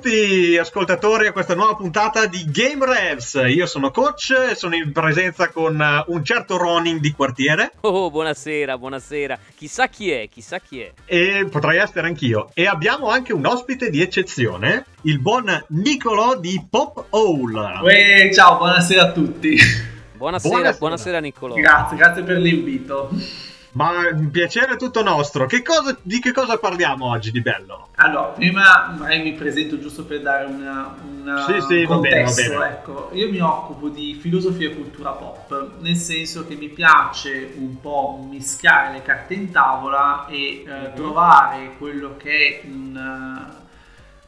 Benvenuti ascoltatori a questa nuova puntata di Game Revs. Io sono coach e sono in presenza con eh, un certo Ronin di quartiere. Oh, buonasera, buonasera. Chissà chi è, chissà chi è. E potrei essere anch'io. E abbiamo anche un ospite di eccezione, il buon Nicolo di Pop Owl. Uè, ciao, buonasera a tutti. Buonasera, buonasera, buonasera Niccolò. Grazie, grazie per l'invito. Ma un piacere tutto nostro. Che cosa, di che cosa parliamo oggi di bello? Allora, prima mi presento giusto per dare una, una sì, sì, contesto. Va bene, va bene. Ecco, io mi occupo di filosofia e cultura pop, nel senso che mi piace un po' mischiare le carte in tavola e eh, mm-hmm. trovare quello che è un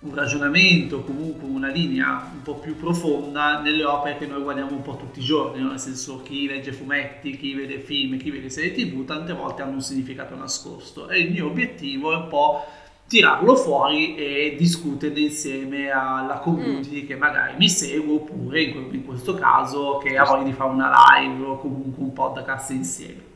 un ragionamento, comunque una linea un po' più profonda nelle opere che noi guardiamo un po' tutti i giorni, no? nel senso chi legge fumetti, chi vede film, chi vede serie tv, tante volte hanno un significato nascosto e il mio obiettivo è un po' tirarlo fuori e discuterne insieme alla community mm. che magari mi segue oppure in questo caso che ha voglia di fare una live o comunque un podcast insieme.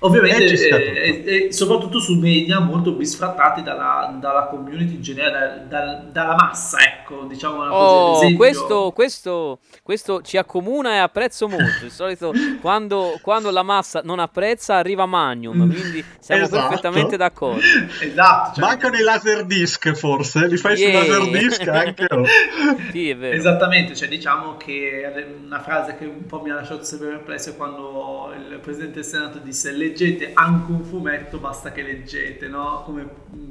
Ovviamente, eh, eh, eh, soprattutto su media molto bisfrattati dalla, dalla community in generale, da, da, dalla massa, ecco, diciamo oh, così. Questo, questo, questo, ci accomuna e apprezzo molto. Di solito quando, quando, la massa non apprezza arriva Magnum, quindi siamo esatto. perfettamente d'accordo. esatto. Cioè... Mancano i laser disc forse, li fai yeah. su laser disc anche? sì, è vero. Esattamente, cioè diciamo che una frase che un po' mi ha lasciato sempre perplesso è quando il Presidente del Senato disse leggete anche un fumetto, basta che leggete, no? Come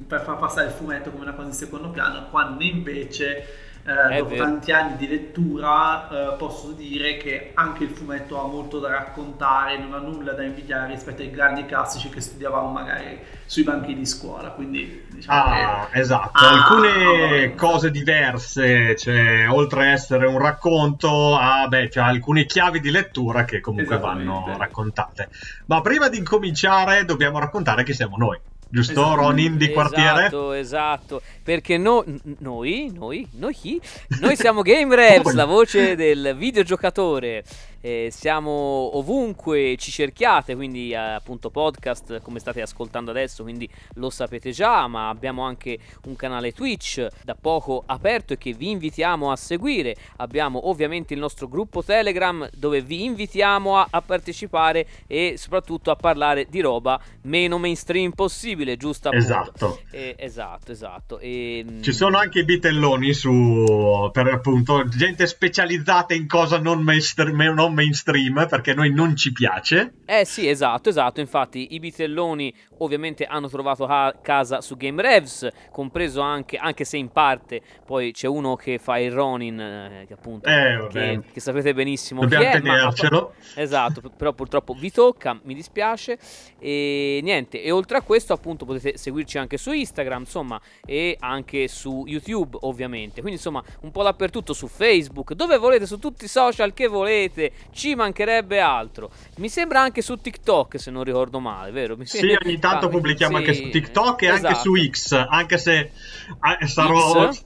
per far passare il fumetto come una cosa in secondo piano, quando invece eh, dopo vero. tanti anni di lettura eh, posso dire che anche il fumetto ha molto da raccontare, non ha nulla da invidiare rispetto ai grandi classici che studiavamo magari sui banchi di scuola. Quindi diciamo ah, che... esatto, ah, alcune ah, cose diverse, cioè, oltre a essere un racconto, ha cioè, alcune chiavi di lettura che comunque vanno raccontate. Ma prima di incominciare dobbiamo raccontare chi siamo noi giusto esatto. Ronin di quartiere? Esatto, esatto, perché no, noi, noi, noi chi? Noi siamo Game Revs, la voce del videogiocatore eh, siamo ovunque ci cerchiate, quindi eh, appunto podcast come state ascoltando adesso, quindi lo sapete già, ma abbiamo anche un canale Twitch da poco aperto e che vi invitiamo a seguire. Abbiamo ovviamente il nostro gruppo Telegram dove vi invitiamo a, a partecipare e soprattutto a parlare di roba meno mainstream possibile, giusto? Appunto. Esatto. Eh, esatto, esatto. E, mm, Ci sono anche i bitelloni su per appunto gente specializzata in cosa non mainstream, non mainstream perché a noi non ci piace. Eh sì, esatto, esatto. Infatti i bitelloni ovviamente hanno trovato a casa su Game Revs, compreso anche, anche se in parte poi c'è uno che fa il Ronin, eh, che appunto, eh, che, che, sapete benissimo Dobbiamo chi è. tenercelo. Ma, esatto, però purtroppo vi tocca, mi dispiace. E niente, e oltre a questo appunto potete seguirci anche su Instagram, insomma, e anche su YouTube ovviamente. Quindi insomma un po' dappertutto, su Facebook, dove volete, su tutti i social che volete ci mancherebbe altro. Mi sembra anche su TikTok, se non ricordo male, vero? Mi sì, ogni tanto pubblichiamo sì, anche su TikTok e esatto. anche su X, anche se eh, sarò... X?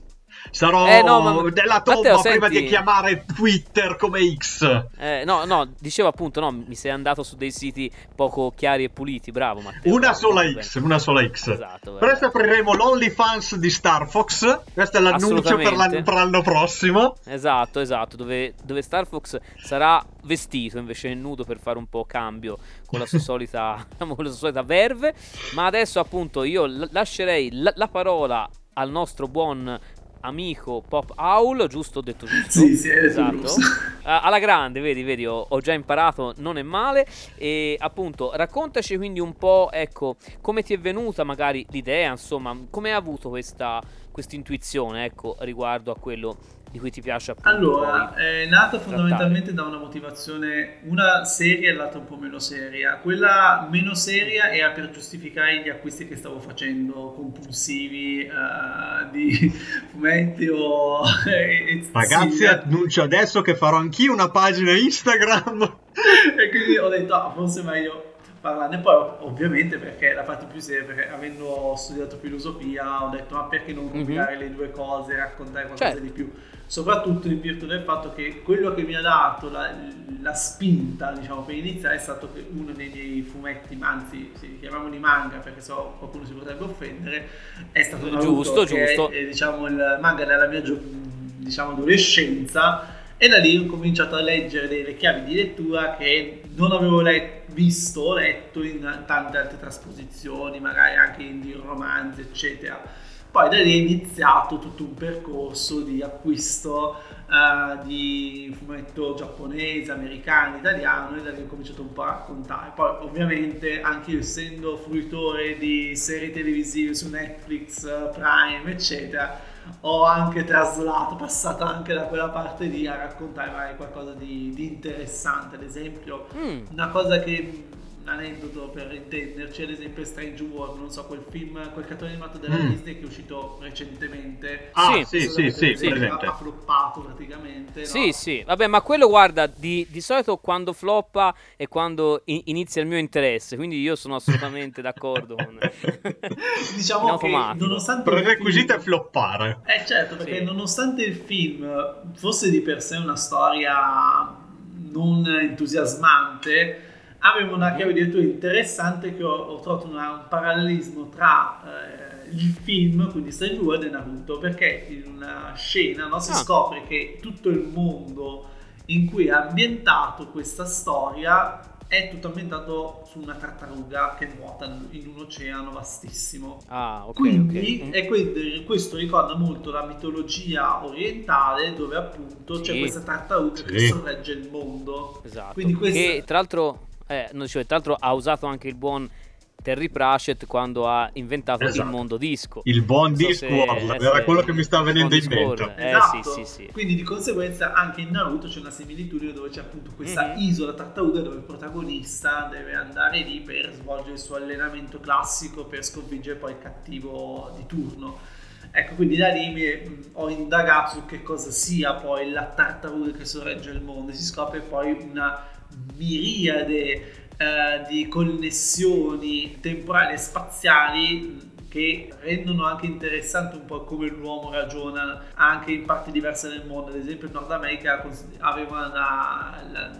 Sarò eh, no, ma... della tomba Matteo, prima senti... di chiamare Twitter come X. Eh, no, no, dicevo appunto, no, mi sei andato su dei siti poco chiari e puliti, bravo Matteo. Una sola X, bene. una sola X. Esatto, Presto apriremo l'OnlyFans di Star Fox, questo è l'annuncio per l'anno, per l'anno prossimo. Esatto, esatto, dove, dove Star Fox sarà vestito invece è nudo per fare un po' cambio con la sua solita, con la sua solita verve. Ma adesso appunto io lascerei la, la parola al nostro buon amico Pop Owl, giusto ho detto giusto? Sì, sì, esatto. alla grande, vedi, vedi, ho, ho, già imparato, non è male. E appunto, raccontaci quindi un po', ecco, come ti è venuta magari l'idea, insomma, come hai avuto questa intuizione, ecco, riguardo a quello di cui ti piace appunto allora è nata fondamentalmente da una motivazione una seria e l'altra un po' meno seria quella meno seria era per giustificare gli acquisti che stavo facendo compulsivi uh, di fumetti o ragazzi annuncio adesso che farò anch'io una pagina Instagram e quindi ho detto ah, forse è meglio parlarne. Poi, ovviamente, perché la parte più seria, perché avendo studiato filosofia, ho detto: ma perché non combinare mm-hmm. le due cose, raccontare qualcosa certo. di più? Soprattutto in virtù del fatto che quello che mi ha dato la, la spinta, diciamo, per iniziare è stato che uno dei miei fumetti, anzi, sì, chiamiamoli manga perché so qualcuno si potrebbe offendere, è stato giusto, giusto. È, è, diciamo, il manga della mia diciamo, adolescenza e da lì ho cominciato a leggere delle chiavi di lettura che non avevo let- visto o letto in tante altre trasposizioni, magari anche in romanzi, eccetera. Poi da lì è iniziato tutto un percorso di acquisto uh, di fumetto giapponese, americano, italiano e da lì ho cominciato un po' a raccontare. Poi ovviamente anche io essendo fruitore di serie televisive su Netflix, Prime, eccetera, ho anche traslato, passato anche da quella parte lì a raccontare magari qualcosa di, di interessante. Ad esempio, mm. una cosa che un aneddoto per intenderci, ad esempio Strange World, non so, quel film, quel cartone animato della mm. Disney che è uscito recentemente. Ah, sì, sì, sì, sì, ha floppato praticamente. Sì, no? sì, vabbè, ma quello guarda, di, di solito quando floppa è quando in, inizia il mio interesse, quindi io sono assolutamente d'accordo con... diciamo che nonostante... Prerequisito è floppare. Eh certo, perché sì. nonostante il film fosse di per sé una storia non entusiasmante, aveva una chiave di lettura interessante che ho, ho trovato una, un parallelismo tra eh, il film, quindi Strange World e Naruto, perché in una scena no, si ah. scopre che tutto il mondo in cui è ambientato questa storia è tutto ambientato su una tartaruga che nuota in un oceano vastissimo. Ah, ok. Quindi, okay. quindi questo ricorda molto la mitologia orientale dove appunto sì. c'è questa tartaruga sì. che sorregge il mondo. Esatto. Quindi questa... Che tra l'altro eh, non dicevo, tra l'altro ha usato anche il buon Terry Pratchett quando ha inventato esatto. il mondo disco. Il buon so Discworld, se, era se, quello che mi sta venendo in mente. Eh, esatto. sì, sì, sì. Quindi di conseguenza anche in Naruto c'è una similitudine dove c'è appunto questa mm-hmm. isola tartaruga dove il protagonista deve andare lì per svolgere il suo allenamento classico per sconfiggere poi il cattivo di turno. Ecco, quindi da lì mi, ho indagato su che cosa sia poi la tartaruga che sorregge il mondo. Si scopre poi una miriade eh, di connessioni temporali e spaziali che rendono anche interessante un po' come l'uomo ragiona anche in parti diverse del mondo. Ad esempio in Nord America aveva la, la,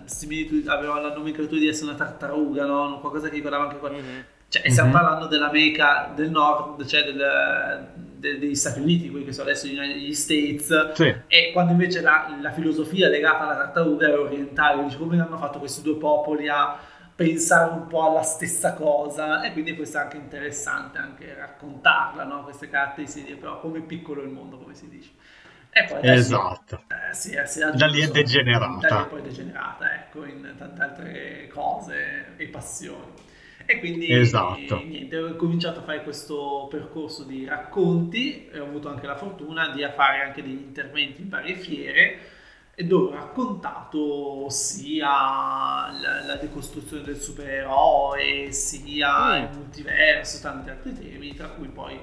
aveva la nomenclatura di essere una tartaruga, no? qualcosa che ricordava anche quello. Mm-hmm. Cioè, stiamo mm-hmm. parlando dell'America del Nord, cioè del, de, degli Stati Uniti, quelli che sono adesso gli States, sì. e quando invece la, la, filosofia legata alla tartaruga è orientale, dice come hanno fatto questi due popoli a pensare un po' alla stessa cosa e quindi questo è anche interessante anche raccontarla, no? queste caratteristiche, però come piccolo il mondo, come si dice. E poi adesso, esatto. Eh, sì, sì, da lì è degenerata. Da lì è poi degenerata, ecco, in tante altre cose e passioni. E quindi esatto. niente, ho cominciato a fare questo percorso di racconti e ho avuto anche la fortuna di fare anche degli interventi in varie fiere dove ho raccontato sia la, la decostruzione del supereroe sia mm. il multiverso, tanti altri temi, tra cui poi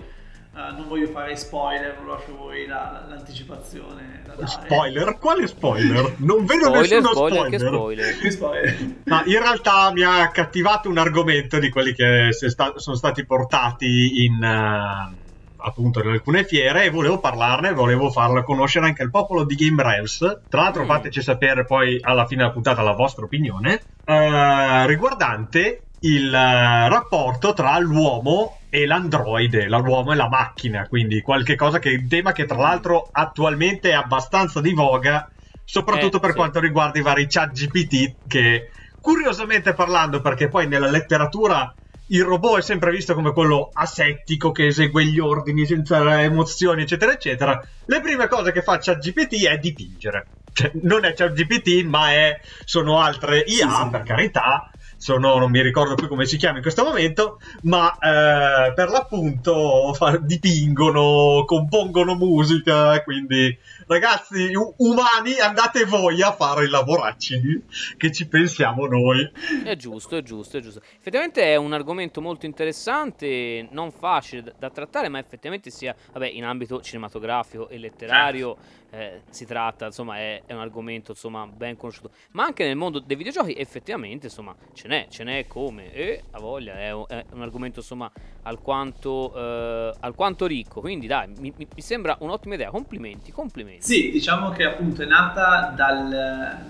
Uh, non voglio fare spoiler, lo lascio voi la, l'anticipazione. Da spoiler? Quale spoiler? Non vedo spoiler, nessuno spoiler. spoiler. Che spoiler. No, in realtà mi ha cattivato un argomento di quelli che sono stati portati in, uh, appunto in alcune fiere e volevo parlarne, volevo farlo conoscere anche al popolo di Game Revs. Tra l'altro mm. fateci sapere poi alla fine della puntata la vostra opinione uh, riguardante il rapporto tra l'uomo e l'androide, l'uomo e la macchina, quindi qualche cosa che è un tema che tra l'altro attualmente è abbastanza di voga, soprattutto eh, per sì. quanto riguarda i vari chat GPT che curiosamente parlando, perché poi nella letteratura il robot è sempre visto come quello asettico che esegue gli ordini senza emozioni, eccetera, eccetera. Le prime cose che fa ChatGPT è dipingere. Cioè, non è ChatGPT, ma è, sono altre IA, sì, sì. per carità, sono, non mi ricordo più come si chiama in questo momento, ma eh, per l'appunto fa, dipingono, compongono musica, quindi ragazzi umani andate voi a fare i lavoracci che ci pensiamo noi. È giusto, è giusto, è giusto. Effettivamente è un argomento molto interessante, non facile da, da trattare, ma effettivamente sia, vabbè, in ambito cinematografico e letterario. Certo eh, si tratta, insomma, è, è, un argomento insomma, ben conosciuto. Ma anche nel mondo dei videogiochi, effettivamente, insomma, ce n'è, ce n'è come, e a voglia, è un, è un argomento insomma alquanto, eh, alquanto ricco, quindi dai, mi, mi, sembra un'ottima idea, complimenti, complimenti. Sì, diciamo che appunto è nata dal,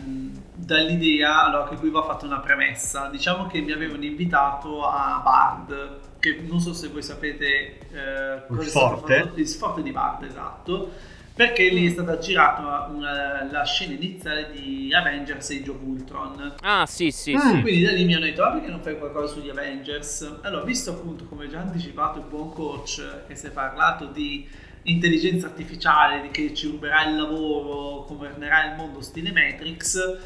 dall'idea, allora che qui va fatta una premessa, diciamo che mi avevano invitato a Bard, che non so se voi sapete eh, cosa il forte. Fatto, il forte di Bard, esatto perché lì è stata girata una, la scena iniziale di Avengers Age of Ultron. Ah, sì, sì, mm. sì. Quindi da lì mi hanno detto, ah, perché non fai qualcosa sugli Avengers? Allora, visto appunto, come già anticipato il buon coach, che si è parlato di intelligenza artificiale, di che ci ruberà il lavoro, governerà il mondo stile Matrix,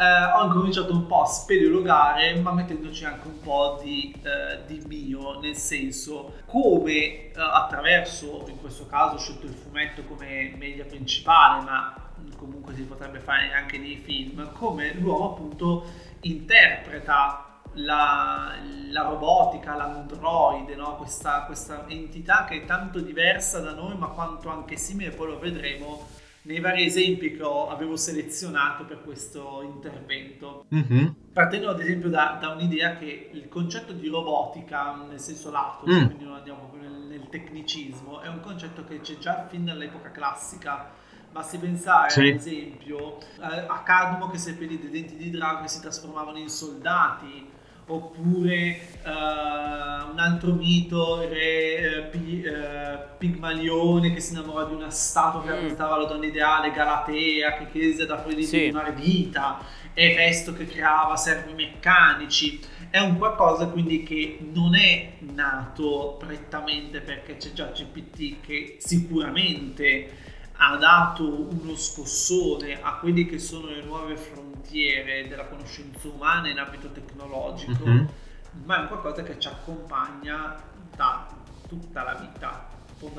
eh, ho incominciato un po' a speleologare, ma mettendoci anche un po' di, eh, di mio, nel senso come eh, attraverso, in questo caso ho scelto il fumetto come media principale, ma comunque si potrebbe fare anche nei film, come l'uomo appunto interpreta la, la robotica, l'androide, no? questa, questa entità che è tanto diversa da noi ma quanto anche simile, poi lo vedremo nei vari esempi che ho, avevo selezionato per questo intervento. Mm-hmm. Partendo ad esempio da, da, un'idea che il concetto di robotica, nel senso lato, mm. quindi non andiamo nel, nel, tecnicismo, è un concetto che c'è già fin dall'epoca classica. Basti pensare sì. ad esempio a Cadmo che seppellì dei denti di drago che si trasformavano in soldati, oppure uh, un altro mito, il re uh, P- uh, Pigmalione che si innamora di una statua che mm. rappresentava la donna ideale, Galatea che chiese da Afrodite sì. di donare vita, Efesto che creava servi meccanici. È un qualcosa quindi che non è nato prettamente perché c'è già GPT che sicuramente ha dato uno scossone a quelle che sono le nuove frontiere della conoscenza umana in ambito tecnologico, mm-hmm. ma è un qualcosa che ci accompagna da tutta la vita.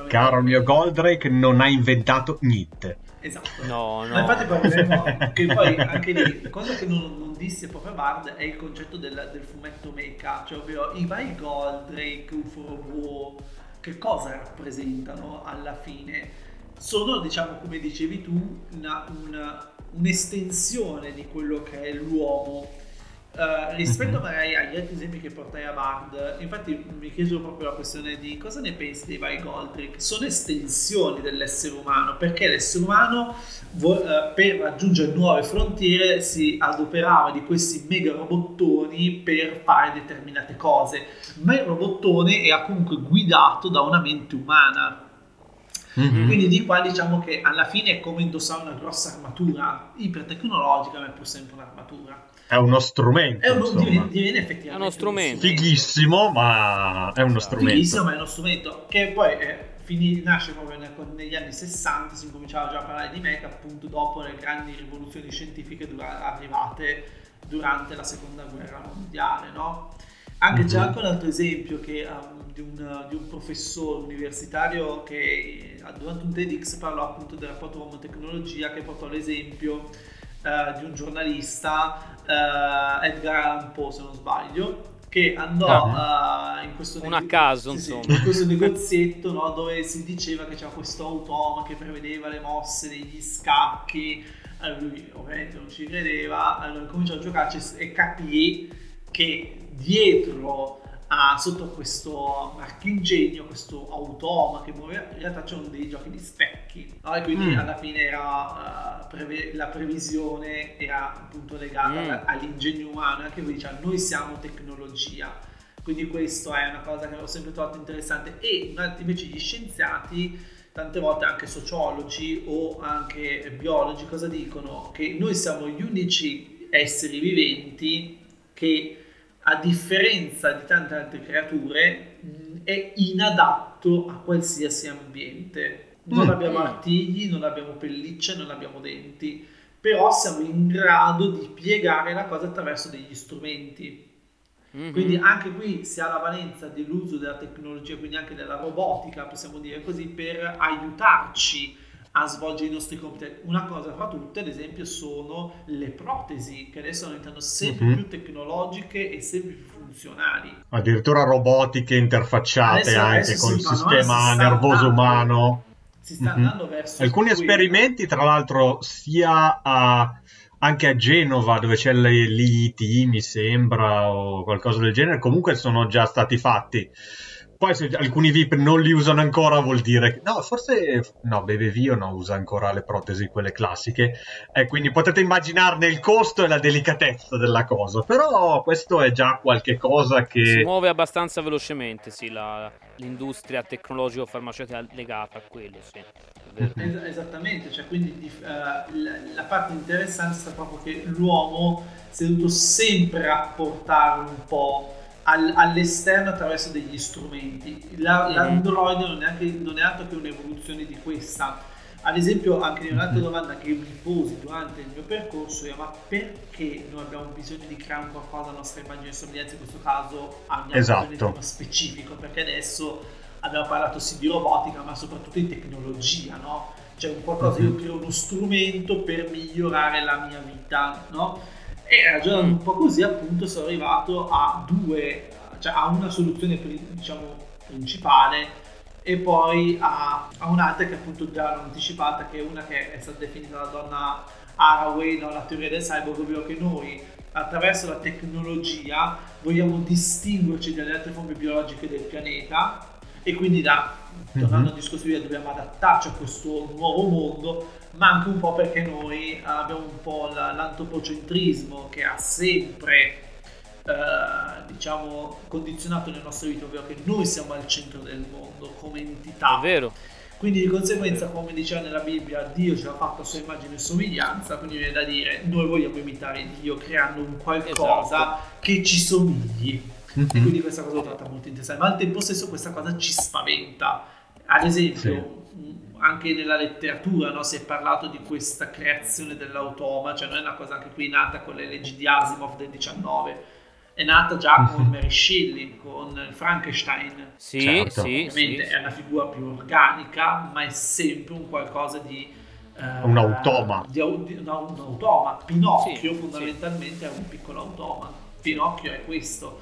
Caro il mio Goldrake non ha inventato niente. Esatto. No, no. Ma infatti parleremo che poi anche lì, cosa che non, non disse proprio Bard è il concetto del, del fumetto mecha, cioè ovvero i vari Goldrake, UFO che cosa rappresentano alla fine? sono, diciamo, come dicevi tu, una, una, un'estensione di quello che è l'uomo. Uh, rispetto mm-hmm. magari agli altri esempi che portai a Bard, infatti mi chiedo proprio la questione di cosa ne pensi dei vari Goldrick? Sono estensioni dell'essere umano, perché l'essere umano vo- uh, per raggiungere nuove frontiere si adoperava di questi mega robottoni per fare determinate cose, ma il robottone era comunque guidato da una mente umana Mm-hmm. Quindi di qua diciamo che alla fine è come indossare una grossa armatura ipertecnologica, ma è pur sempre un'armatura. È uno strumento. È uno, diviene, diviene, effettivamente è uno strumento. Fighissimo, ma è uno strumento. Fighissimo, ma è uno strumento che poi è, finì, nasce proprio negli anni 60, si cominciava già a parlare di mecha appunto dopo le grandi rivoluzioni scientifiche arrivate durante la seconda guerra mondiale, no? Anche mm-hmm. c'è anche un altro esempio che, um, di, un, di, un, professore universitario che durante un TEDx parlò appunto del rapporto uomo-tecnologia che portò l'esempio uh, di un giornalista, uh, Edgar Allan Poe se non sbaglio, che andò uh, in questo, nego- caso, sì, sì, in questo negozietto no, dove si diceva che c'era questo automa che prevedeva le mosse degli scacchi. Allora lui ovviamente non ci credeva, allora cominciò a giocarci e capì che dietro a, sotto questo marchingegno, questo automa che muove, in realtà c'erano dei giochi di specchi. No? E quindi mm. alla fine era, uh, preve- la previsione era appunto legata mm. all'ingegno umano, anche qui diciamo noi siamo tecnologia. Quindi questo è una cosa che ho sempre trovato interessante. E invece gli scienziati tante volte anche sociologi o anche biologi cosa dicono? Che noi siamo gli unici esseri viventi che a differenza di tante altre creature, è inadatto a qualsiasi ambiente. Non mm. abbiamo artigli, non abbiamo pellicce, non abbiamo denti, però siamo in grado di piegare la cosa attraverso degli strumenti. Mm-hmm. Quindi anche qui si ha la valenza dell'uso della tecnologia, quindi anche della robotica, possiamo dire così, per aiutarci a svolgere i nostri compiti. Una cosa fra tutte, ad esempio, sono le protesi, che adesso diventano sempre uh-huh. più tecnologiche e sempre più funzionali. Addirittura robotiche interfacciate adesso, anche adesso con il sistema nervoso andando, umano. Si sta uh-huh. andando verso... Alcuni esperimenti, tra l'altro, sia a anche a Genova dove c'è l'IIT mi sembra o qualcosa del genere comunque sono già stati fatti poi se alcuni VIP non li usano ancora vuol dire che... No, forse... No, Bevevio no, usa ancora le protesi, quelle classiche. E quindi potete immaginarne il costo e la delicatezza della cosa. Però questo è già qualche cosa che... Si muove abbastanza velocemente, sì, la, l'industria tecnologico-farmaceutica legata a quello, sì. Es- esattamente, cioè quindi uh, la, la parte interessante è proprio che l'uomo si è dovuto sempre rapportare un po' al, all'esterno attraverso degli strumenti. La, mm-hmm. L'Android non è, anche, non è, altro che un'evoluzione di questa. Ad esempio, anche un'altra mm-hmm. domanda che mi posi durante il mio percorso è: ma perché noi abbiamo bisogno di creare un qualcosa a nostra immagine e somiglianza? In questo caso andiamo esatto. nel tema specifico, perché adesso abbiamo parlato sì di robotica, ma soprattutto di tecnologia, no? Cioè un qualcosa, mm-hmm. io creo uno strumento per migliorare la mia vita, no? E ragionando un po' così, appunto, sono arrivato a due, cioè a una soluzione diciamo principale e poi a, a un'altra che appunto già l'ho anticipata, che è una che è stata definita da donna Haraway, no? la teoria del cyborg, ovvero che noi attraverso la tecnologia vogliamo distinguerci dalle altre forme biologiche del pianeta e quindi da, tornando mm-hmm. al discorso di dobbiamo adattarci a questo nuovo mondo ma anche un po' perché noi abbiamo un po' l'antropocentrismo che ha sempre eh, diciamo condizionato le nostre vite, ovvero che noi siamo al centro del mondo come entità. È vero. Quindi di conseguenza, come diceva nella Bibbia, Dio ce l'ha fatto a sua immagine e somiglianza, quindi viene da dire noi vogliamo imitare Dio creando un qualcosa esatto. che ci somigli. Mm-hmm. E quindi questa cosa lo tratta molto interessante, ma al tempo stesso questa cosa ci spaventa. Ad esempio, sì anche nella letteratura no? si è parlato di questa creazione dell'automa, cioè non è una cosa anche qui nata con le leggi di Asimov del 19, è nata già con Mary Shelley, con Frankenstein. Sì, certo. sì, Ovviamente sì, è una figura più organica, ma è sempre un qualcosa di... Uh, un automa. Di, di, no, un automa. Pinocchio sì, fondamentalmente sì. è un piccolo automa. Pinocchio è questo.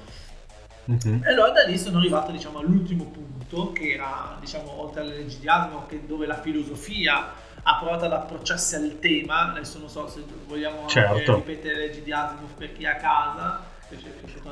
Uh-huh. E allora da lì sono arrivato diciamo, all'ultimo punto, che era, diciamo, oltre alle leggi di Asimov, dove la filosofia ha provato ad approcciarsi al tema. Adesso non so se vogliamo certo. ripetere le leggi di Asimov per chi è a casa.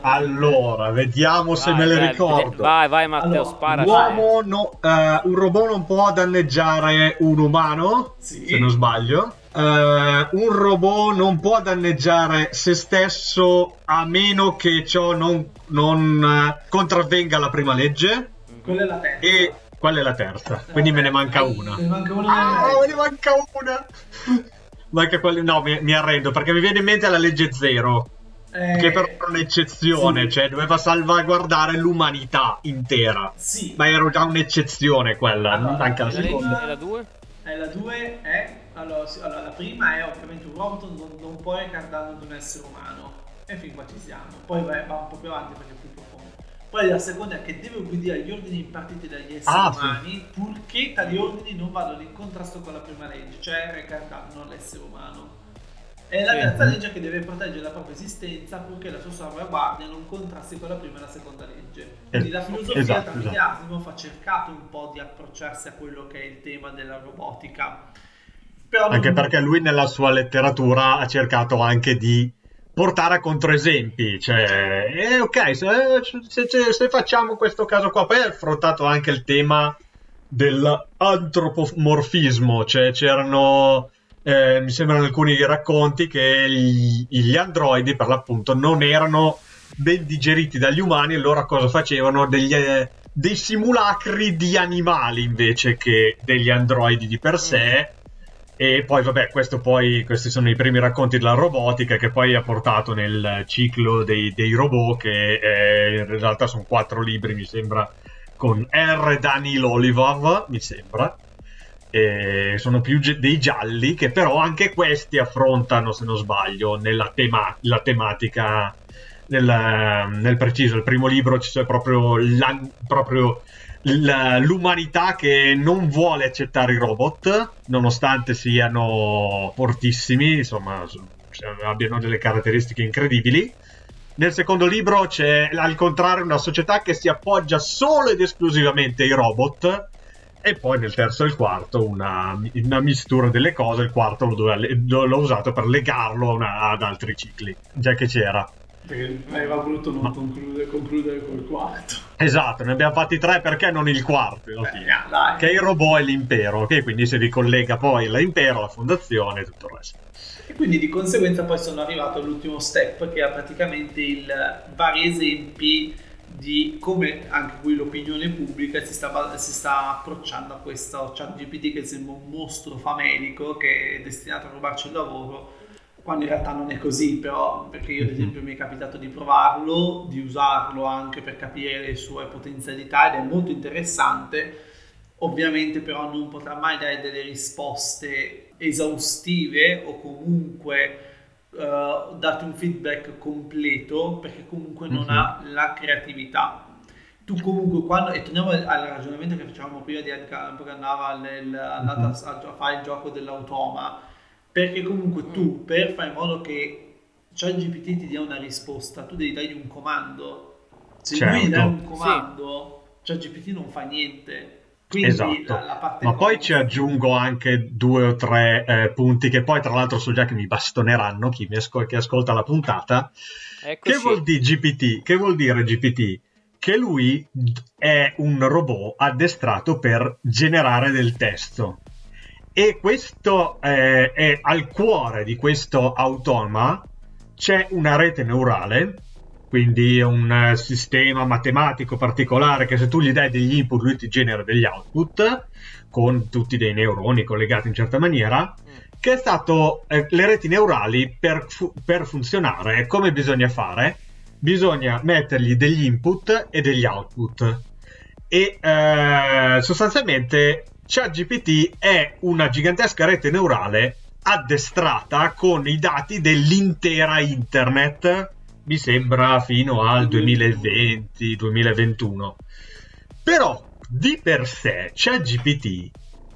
Allora, vediamo se vai, me le vai, ricordo. Vai, vai Matteo, allora, spara. L'uomo no, uh, un robot non può danneggiare un umano, sì. se non sbaglio. Uh, un robot non può danneggiare se stesso a meno che ciò non, non uh, contravvenga la prima legge. Quella è la terza. E qual è la terza? Quindi me ne manca una. Me ne manca una. Ah, me ne manca una. manca quella... No, mi, mi arrendo perché mi viene in mente la legge zero. Eh, che però è un'eccezione, sì. cioè doveva salvaguardare l'umanità intera. Sì. Ma era già un'eccezione quella, allora, anche la seconda. E la 2? Eh, la 2 è... Allora, sì, allora, la prima è ovviamente un robot non, non può ricordare danno ad un essere umano. E fin qua ci siamo. Poi va, va un po' più avanti perché. Poi la seconda è che deve obbedire agli ordini impartiti dagli esseri ah, umani, sì. purché tali ordini non vadano in contrasto con la prima legge, cioè recare danno all'essere umano. È la terza legge che deve proteggere la propria esistenza purché la sua salvaguardia non contrasti con la prima e la seconda legge. Quindi la filosofia esatto, tramite esatto. Asimov ha cercato un po' di approcciarsi a quello che è il tema della robotica. Però anche non... perché lui nella sua letteratura ha cercato anche di portare a controesempi, cioè, eh, ok, se, se, se, facciamo questo caso qua, poi ha affrontato anche il tema dell'antropomorfismo, cioè c'erano eh, mi sembrano alcuni racconti che gli, gli androidi per l'appunto non erano ben digeriti dagli umani loro cosa facevano? Degli, eh, dei simulacri di animali invece che degli androidi di per sé. E poi, vabbè, poi, questi sono i primi racconti della robotica che poi ha portato nel ciclo dei, dei robot, che eh, in realtà sono quattro libri, mi sembra, con R. Daniel Olivav, mi sembra eh, sono più ge- dei gialli che però anche questi affrontano, se non sbaglio, nella tema- la tematica nel, nel, preciso. Il primo libro c'è proprio, proprio l'umanità che non vuole accettare i robot, nonostante siano fortissimi, insomma, abbiano delle caratteristiche incredibili. Nel secondo libro c'è al contrario una società che si appoggia solo ed esclusivamente ai robot e poi nel terzo e il quarto una, una mistura delle cose, il quarto lo doveva, l'ho usato per legarlo una, ad altri cicli, già che c'era. Perché aveva voluto non Ma... concludere, concludere col quarto. Esatto, ne abbiamo fatti tre perché non il quarto, Beh, che è il robot e l'impero, che quindi si ricollega poi l'impero, la fondazione e tutto il resto. E quindi di conseguenza poi sono arrivato all'ultimo step che è praticamente il vari esempi di come anche qui l'opinione pubblica si sta, si sta approcciando a questo chat GPT che sembra un mostro famelico che è destinato a rubarci il lavoro quando in realtà non è così però perché io ad mhm. esempio mi è capitato di provarlo di usarlo anche per capire le sue potenzialità ed è molto interessante ovviamente però non potrà mai dare delle risposte esaustive o comunque uh, date un feedback completo perché comunque non mm-hmm. ha la creatività. Tu comunque quando, e torniamo al ragionamento che facevamo prima di Edgar che andava nel, mm-hmm. a, a, fare il gioco dell'automa, perché comunque tu per fare in modo che ChatGPT ti dia una risposta, tu devi dargli un comando. Se certo. lui dai un comando, sì. ChatGPT non fa niente quindi esatto. la, la Ma poi ci aggiungo anche due o tre eh, punti che poi tra l'altro so già che mi bastoneranno chi mi ascol- che ascolta la puntata. Eccoci. Che vuol dire GPT? Che vuol dire GPT? Che lui è un robot addestrato per generare del testo. E questo eh, è al cuore di questo automa. C'è una rete neurale quindi un eh, sistema matematico particolare che se tu gli dai degli input lui ti genera degli output con tutti dei neuroni collegati in certa maniera che è stato eh, le reti neurali per, fu- per, funzionare come bisogna fare? Bisogna mettergli degli input e degli output. E eh, sostanzialmente ChatGPT è una gigantesca rete neurale addestrata con i dati dell'intera internet mi sembra fino al 2020-2021. Però di per sé ChatGPT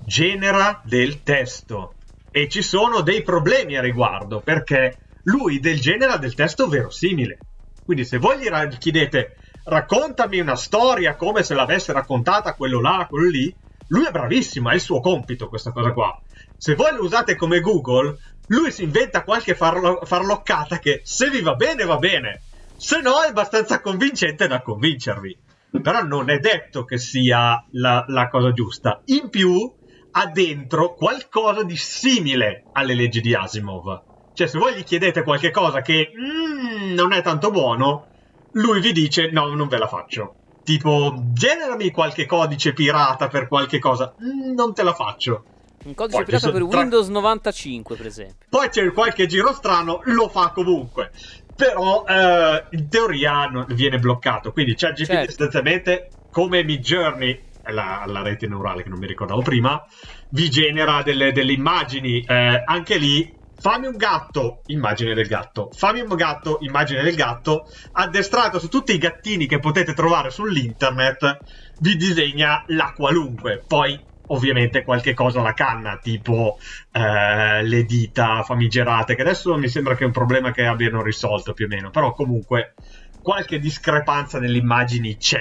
genera del testo e ci sono dei problemi a riguardo perché lui del genera del testo verosimile. Quindi se voi gli chiedete raccontami una storia come se l'avesse raccontata quello là, quello lì, lui è bravissimo, è il suo compito questa cosa qua. Se voi lo usate come Google, lui si inventa qualche farlo- farloccata che se vi va bene va bene, se no è abbastanza convincente da convincervi. Però non è detto che sia la, la cosa giusta. In più ha dentro qualcosa di simile alle leggi di Asimov. Cioè, se voi gli chiedete qualche cosa che mm, non è tanto buono, lui vi dice: No, non ve la faccio. Tipo, generami qualche codice pirata per qualche cosa. Mm, non te la faccio. Un codice Poi pirata per tra... Windows 95, per esempio. Poi c'è qualche giro strano, lo fa comunque. Però eh, in teoria viene bloccato. Quindi c'è GPT certo. sostanzialmente come Mid Journey, la, la, rete neurale che non mi ricordavo prima, vi genera delle, delle immagini. Eh, anche lì fammi un gatto, immagine del gatto, fammi un gatto, immagine del gatto, addestrato su tutti i gattini che potete trovare sull'internet, vi disegna la qualunque. Poi ovviamente qualche cosa alla canna, tipo eh, le dita famigerate, che adesso mi sembra che è un problema che abbiano risolto più o meno, però comunque qualche discrepanza nelle immagini c'è.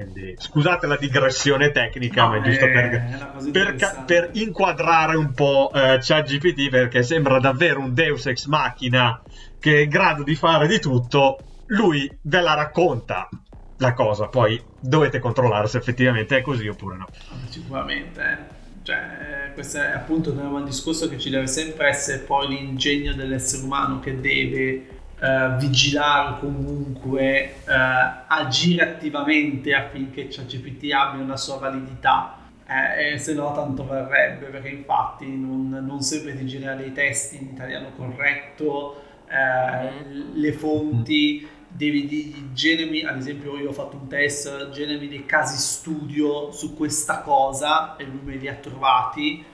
Quindi, scusate la digressione tecnica, no, ma è giusto per, per, per, inquadrare un po' eh, ChatGPT perché sembra davvero un Deus ex machina che è in grado di fare di tutto. Lui ve la racconta la cosa, poi dovete controllare se effettivamente è così oppure no. Sicuramente, eh. cioè, questo è appunto il discorso che ci deve sempre essere poi l'ingegno dell'essere umano che deve uh, vigilare o comunque uh, agire attivamente affinché ChatGPT abbia una sua validità. Eh, se no tanto verrebbe perché infatti non, non sempre ti genera dei testi in italiano corretto, eh, mm. le fonti devi dirgli generami, ad esempio io ho fatto un test, generami dei casi studio su questa cosa e lui me li ha trovati,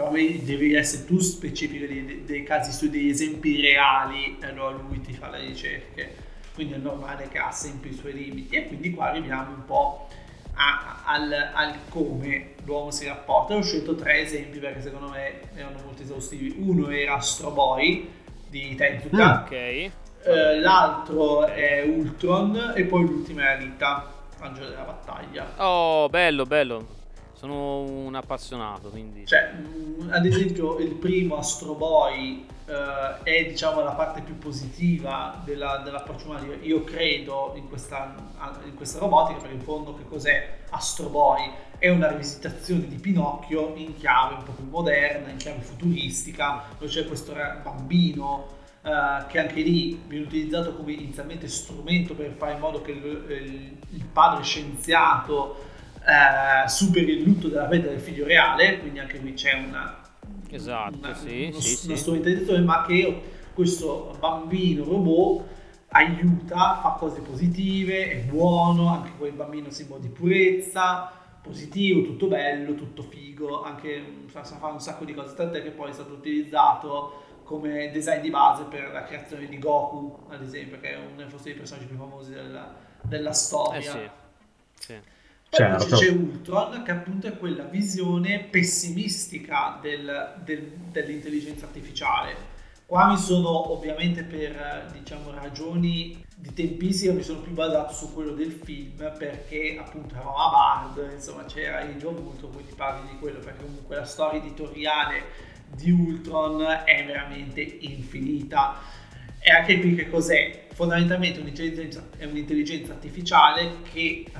però devi essere tu specifico dei, dei casi studio, degli esempi reali e allora lui ti fa le ricerche. Quindi è normale che ha sempre i suoi limiti e quindi qua arriviamo un po' a, al, al, come l'uomo si rapporta. Ho scelto tre esempi perché secondo me erano molto esaustivi. Uno era Astro Boy di Tezuka. Ok eh, l'altro è Ultron e poi l'ultimo è Alita, Angelo della battaglia. Oh, bello, bello. Sono un appassionato, quindi... Cioè, mm, ad esempio, il primo Astro Boy eh, è diciamo la parte più positiva della, dell'approccio umano. Io credo in questa, in questa robotica, perché in fondo che cos'è Astro Boy? È una rivisitazione di Pinocchio in chiave un po' più moderna, in chiave futuristica, dove c'è questo bambino Uh, che anche lì viene utilizzato come inizialmente strumento per fare in modo che il, il, il padre scienziato uh, superi il lutto della perdita del figlio reale, quindi anche qui c'è una, esatto, una, sì, uno, sì, una strumentalizzazione, ma che questo bambino robot aiuta, fa cose positive, è buono, anche quel bambino simbolo di purezza, positivo, tutto bello, tutto figo, anche sa, sa fare un sacco di cose, tant'è che poi è stato utilizzato come design di base per la creazione di Goku, ad esempio, che è uno dei personaggi più famosi della, della storia. Eh sì, sì. Certo. c'è Ultron, che appunto è quella visione pessimistica del- del- dell'intelligenza artificiale. Qua mi sono ovviamente per diciamo, ragioni di tempistica mi sono più basato su quello del film perché appunto eravamo a Bard, insomma c'era il gioco Ultron, quindi parli di quello perché comunque la storia editoriale di Ultron è veramente infinita. E anche qui che cos'è? Fondamentalmente un'intelligenza, è un'intelligenza artificiale che eh,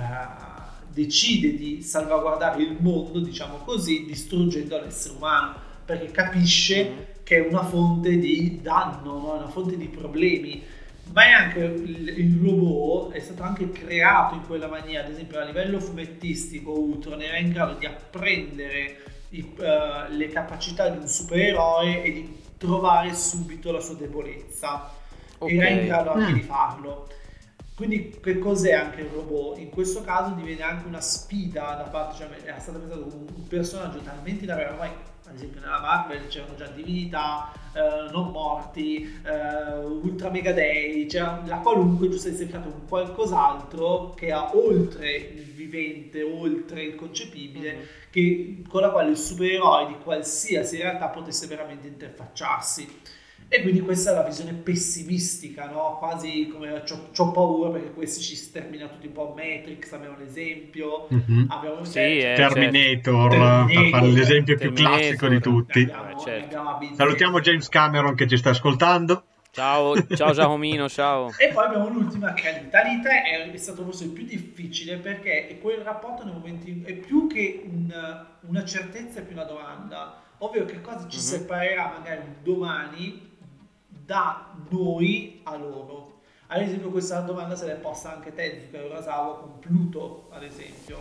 decide di salvaguardare il mondo, diciamo così, distruggendo l'essere umano, perché capisce Mhm. che è una fonte di danno, no? una fonte di problemi. Ma è anche il, il robot è stato anche creato in quella maniera, ad esempio a livello fumettistico Ultron era in grado di apprendere i- eh, le capacità di un supereroe e di trovare subito la sua debolezza. Ok. Era in grado anche Mm. di farlo. Quindi che cos'è anche il robot? In questo caso diviene anche una sfida da parte, cioè era stato pensato come un personaggio talmente da avere ormai, ad esempio nella Marvel c'erano già divinità, eh, non morti, eh, ultra mega dei, c'era la qualunque, giusto essere creato un qualcos'altro che ha oltre il vivente, oltre il concepibile, Mhm. che- con la quale il supereroe di qualsiasi realtà potesse veramente interfacciarsi. E quindi questa è la visione pessimistica, no? quasi come ho paura perché questi ci stermina tutti un po'. Matrix abbiamo l'esempio, Mhm. abbiamo Sì, cioè, eh, Terminator, Terminator, per fare l'esempio più Terminator. classico di tutti. abbiamo, Eh, certo. Salutiamo James Cameron che ci sta ascoltando. Ciao, ciao Giacomino, ciao. E poi abbiamo l'ultima che è. Alita è, è stato forse il più difficile perché è quel rapporto nei momenti è più che un- una certezza è più una domanda, ovvero che cosa ci Mhm. separerà magari un domani da noi a loro. Ad esempio questa domanda se l'è posta anche Tezuka Urasawa con Pluto, ad esempio,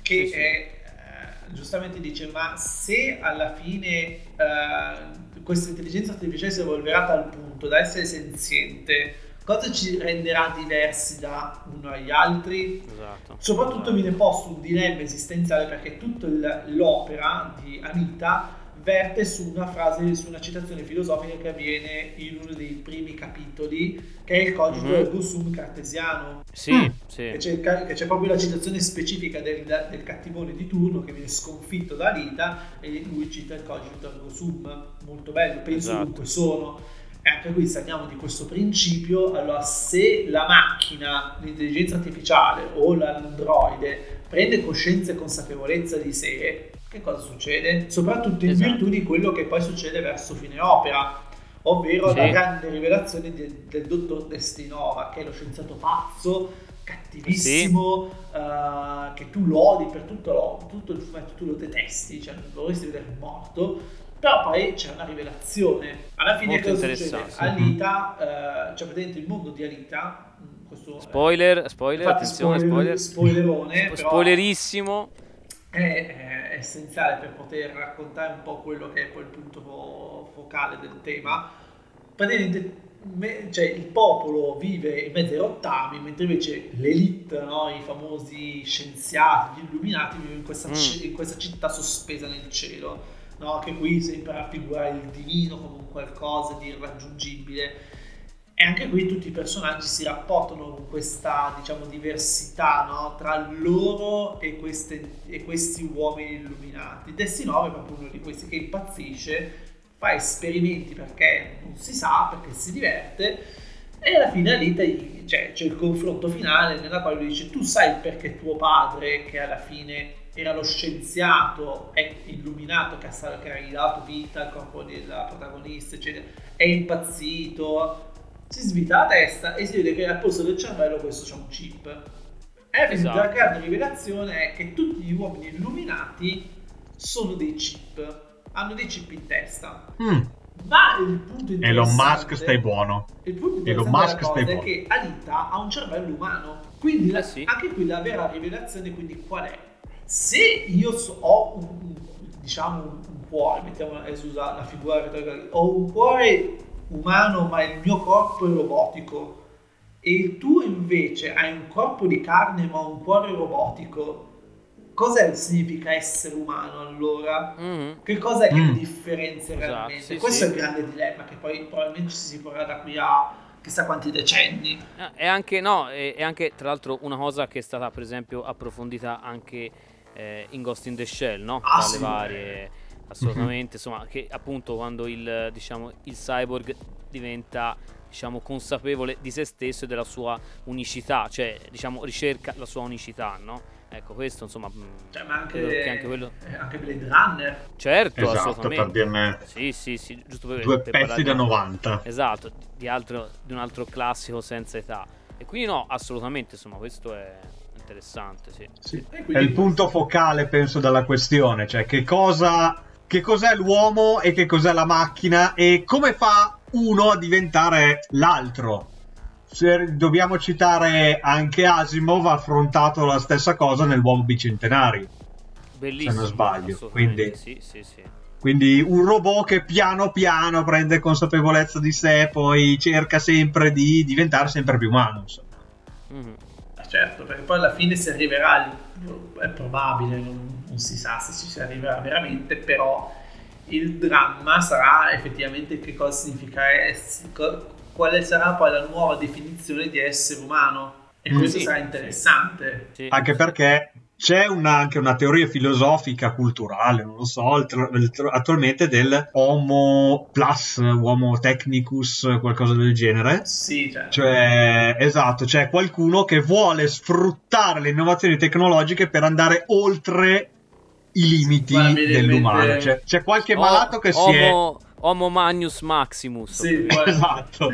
che Sì, sì. è eh, giustamente dice ma se alla fine eh, questa intelligenza artificiale si evolverà a tal punto da essere senziente cosa ci renderà diversi da uno agli altri Esatto. soprattutto esatto. viene posto un dilemma esistenziale perché tutta l'opera di Anita verte su una frase, su una citazione filosofica che avviene in uno dei primi capitoli che è il cogito Mhm. ergo sum cartesiano Sì, Mm. sì. che c'è, che c'è proprio la citazione specifica del, del cattivone di turno che viene sconfitto da Rita e lui cita il cogito ergo sum, molto bello, penso Esatto. dunque sono. E anche qui stagniamo di questo principio, allora se la macchina, l'intelligenza artificiale o l'androide prende coscienza e consapevolezza di sé, che cosa succede? Soprattutto in Esatto. virtù di quello che poi succede verso fine opera, ovvero Sì. la grande rivelazione del, del dottor Destinova, che è lo scienziato pazzo, cattivissimo, eh, che tu lodi per tutto, lo- tutto il fumetto, tu lo detesti, cioè non vorresti vedere morto, però poi c'è una rivelazione. Alla fine Molto cosa succede? interessante. Alita, eh, cioè praticamente il mondo di Alita, mh, questo Spoiler, spoiler, infatti attenzione, spoiler- spoiler. spoilerone, Spo- però Spoilerissimo. è, è essenziale per poter raccontare un po' quello che è poi il punto fo- focale del tema. Praticamente me- cioè, il popolo vive in mezzo ai rottami, mentre invece l'elite, no? i famosi scienziati, gli illuminati, vivono in questa, Mm. ci- in questa città sospesa nel cielo. No? Che qui sembra raffigurare il divino come un qualcosa di irraggiungibile. E anche qui tutti i personaggi si rapportano con questa, diciamo, diversità no? tra loro e, queste- e questi uomini illuminati. Destinove è proprio uno di questi che impazzisce, fa esperimenti perché non si sa, perché si diverte, e alla fine Alita gli- cioè, c'è il confronto finale nella quale lui dice tu sai perché tuo padre, che alla fine era lo scienziato è illuminato che ha, che ha ridato vita al corpo della protagonista, eccetera, è impazzito, si svita la testa e si vede che al posto del cervello questo c'è un chip. E esatto. la grande rivelazione è che tutti gli uomini illuminati sono dei chip, hanno dei chip in testa. Mm. Ma il punto interessante Elon Musk stai buono. Il punto Elon Musk stai è che Alita ha un cervello umano. Quindi eh sì. anche qui la vera rivelazione quindi qual è? Se io so, ho un, diciamo un cuore, mettiamo eh, scusa, la figura ho un cuore umano ma il mio corpo è robotico e il tuo invece hai un corpo di carne ma un cuore robotico, cosa significa essere umano allora? Mm-hmm. Che cosa è che mm. differenzia esatto, realmente? Sì, Questo sì. è il grande dilemma che poi probabilmente ci si porrà da qui a chissà quanti decenni. È anche, no, è, è anche tra l'altro una cosa che è stata per esempio approfondita anche eh, in Ghost in the Shell, no? Ah, Tra sì, le varie assolutamente, insomma, che appunto quando il, diciamo, il cyborg diventa diciamo, consapevole di se stesso e della sua unicità, cioè diciamo, ricerca la sua unicità, no? Ecco, questo insomma. Mm, cioè, ma anche, anche, quello... Eh, anche Blade Runner. Certo, esatto, assolutamente. per dirne sì, sì, sì, giusto per, due per pezzi da 90. Esatto, di, altro, di un altro classico senza età. E quindi no, assolutamente, insomma, questo è interessante, sì. sì. Quindi... È il punto focale, penso, della questione, cioè che cosa che cos'è l'uomo e che cos'è la macchina e come fa uno a diventare l'altro. Se dobbiamo citare anche Asimov ha affrontato la stessa cosa nell'uomo bicentenari. Bellissimo. Se non sbaglio. Quindi, sì, sì, sì. quindi un robot che piano piano prende consapevolezza di sé, poi cerca sempre di diventare sempre più umano. Mm-hmm. Certo, perché poi alla fine si arriverà, è probabile, non non si sa se ci si arriverà veramente, però il dramma sarà effettivamente che cosa significa quale sarà poi la nuova definizione di essere umano e mm. questo sì, sarà interessante sì. anche perché c'è una, anche una teoria filosofica culturale, non lo so, attualmente del Homo plus, Homo technicus, qualcosa del genere. Sì, certo. Cioè, esatto, c'è qualcuno che vuole sfruttare le innovazioni tecnologiche per andare oltre i limiti dell'umano. Cioè, c'è qualche malato che homo, si è... Homo Magnus Maximus. Sì, esatto.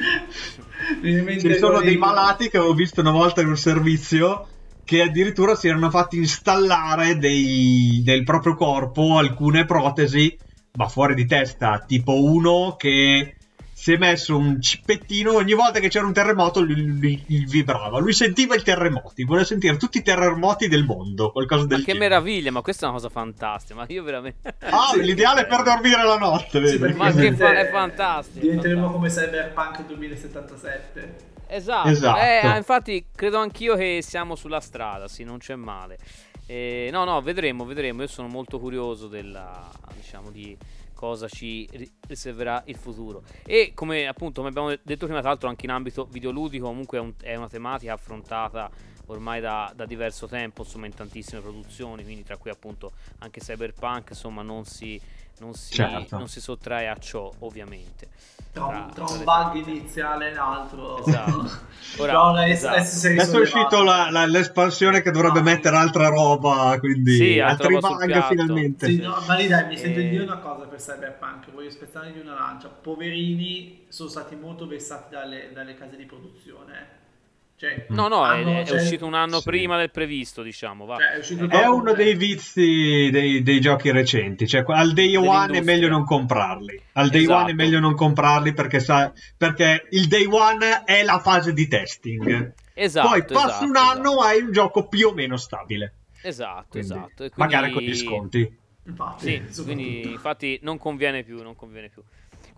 Ci sono dei malati che ho visto una volta in un servizio che addirittura si erano fatti installare dei, del proprio corpo alcune protesi, ma fuori di testa, tipo uno che si è messo un cippettino ogni volta che c'era un terremoto lui, lui, lui, vibrava. Lui sentiva i terremoti voleva sentire tutti i terremoti del mondo qualcosa del ma che genere. meraviglia ma questa è una cosa fantastica ma io veramente ah sì, l'ideale per dormire la notte sì, ma che fa- è fantastico. diventeremo come Cyberpunk 2077 esatto, esatto. Eh, infatti credo anch'io che siamo sulla strada sì non c'è male eh, no no vedremo vedremo io sono molto curioso della diciamo di cosa ci riserverà il futuro. E come appunto come abbiamo detto prima, tra l'altro anche in ambito videoludico comunque è, un, è una tematica affrontata ormai da, da, diverso tempo, insomma in tantissime produzioni, quindi tra cui appunto anche Cyberpunk, insomma non si, non si, certo. non si sottrae a ciò ovviamente tra, tra un bug iniziale e l'altro. Esatto. Ora, esatto. Adesso è uscito la, la, l'espansione che dovrebbe no. mettere altra roba, quindi sì, altri bug finalmente. Sì, no, ma lì dai, mi e... sento di dire una cosa per Cyberpunk, voglio spezzare di una lancia. Poverini sono stati molto vessati dalle, dalle case di produzione cioè, no, no, hanno, è, cioè, è, uscito un anno sì. prima del previsto, diciamo. Cioè, è, è, uno dei vizi dei, dei, giochi recenti. Cioè, al day one è meglio non comprarli. Al day esatto. one è meglio non comprarli perché, sa, perché il day one è la fase di testing. Esatto. Poi passa esatto, un anno, esatto. hai un gioco più o meno stabile. Esatto, quindi, esatto. Quindi... Magari con gli sconti. Infatti, sì, quindi infatti non conviene più, non conviene più.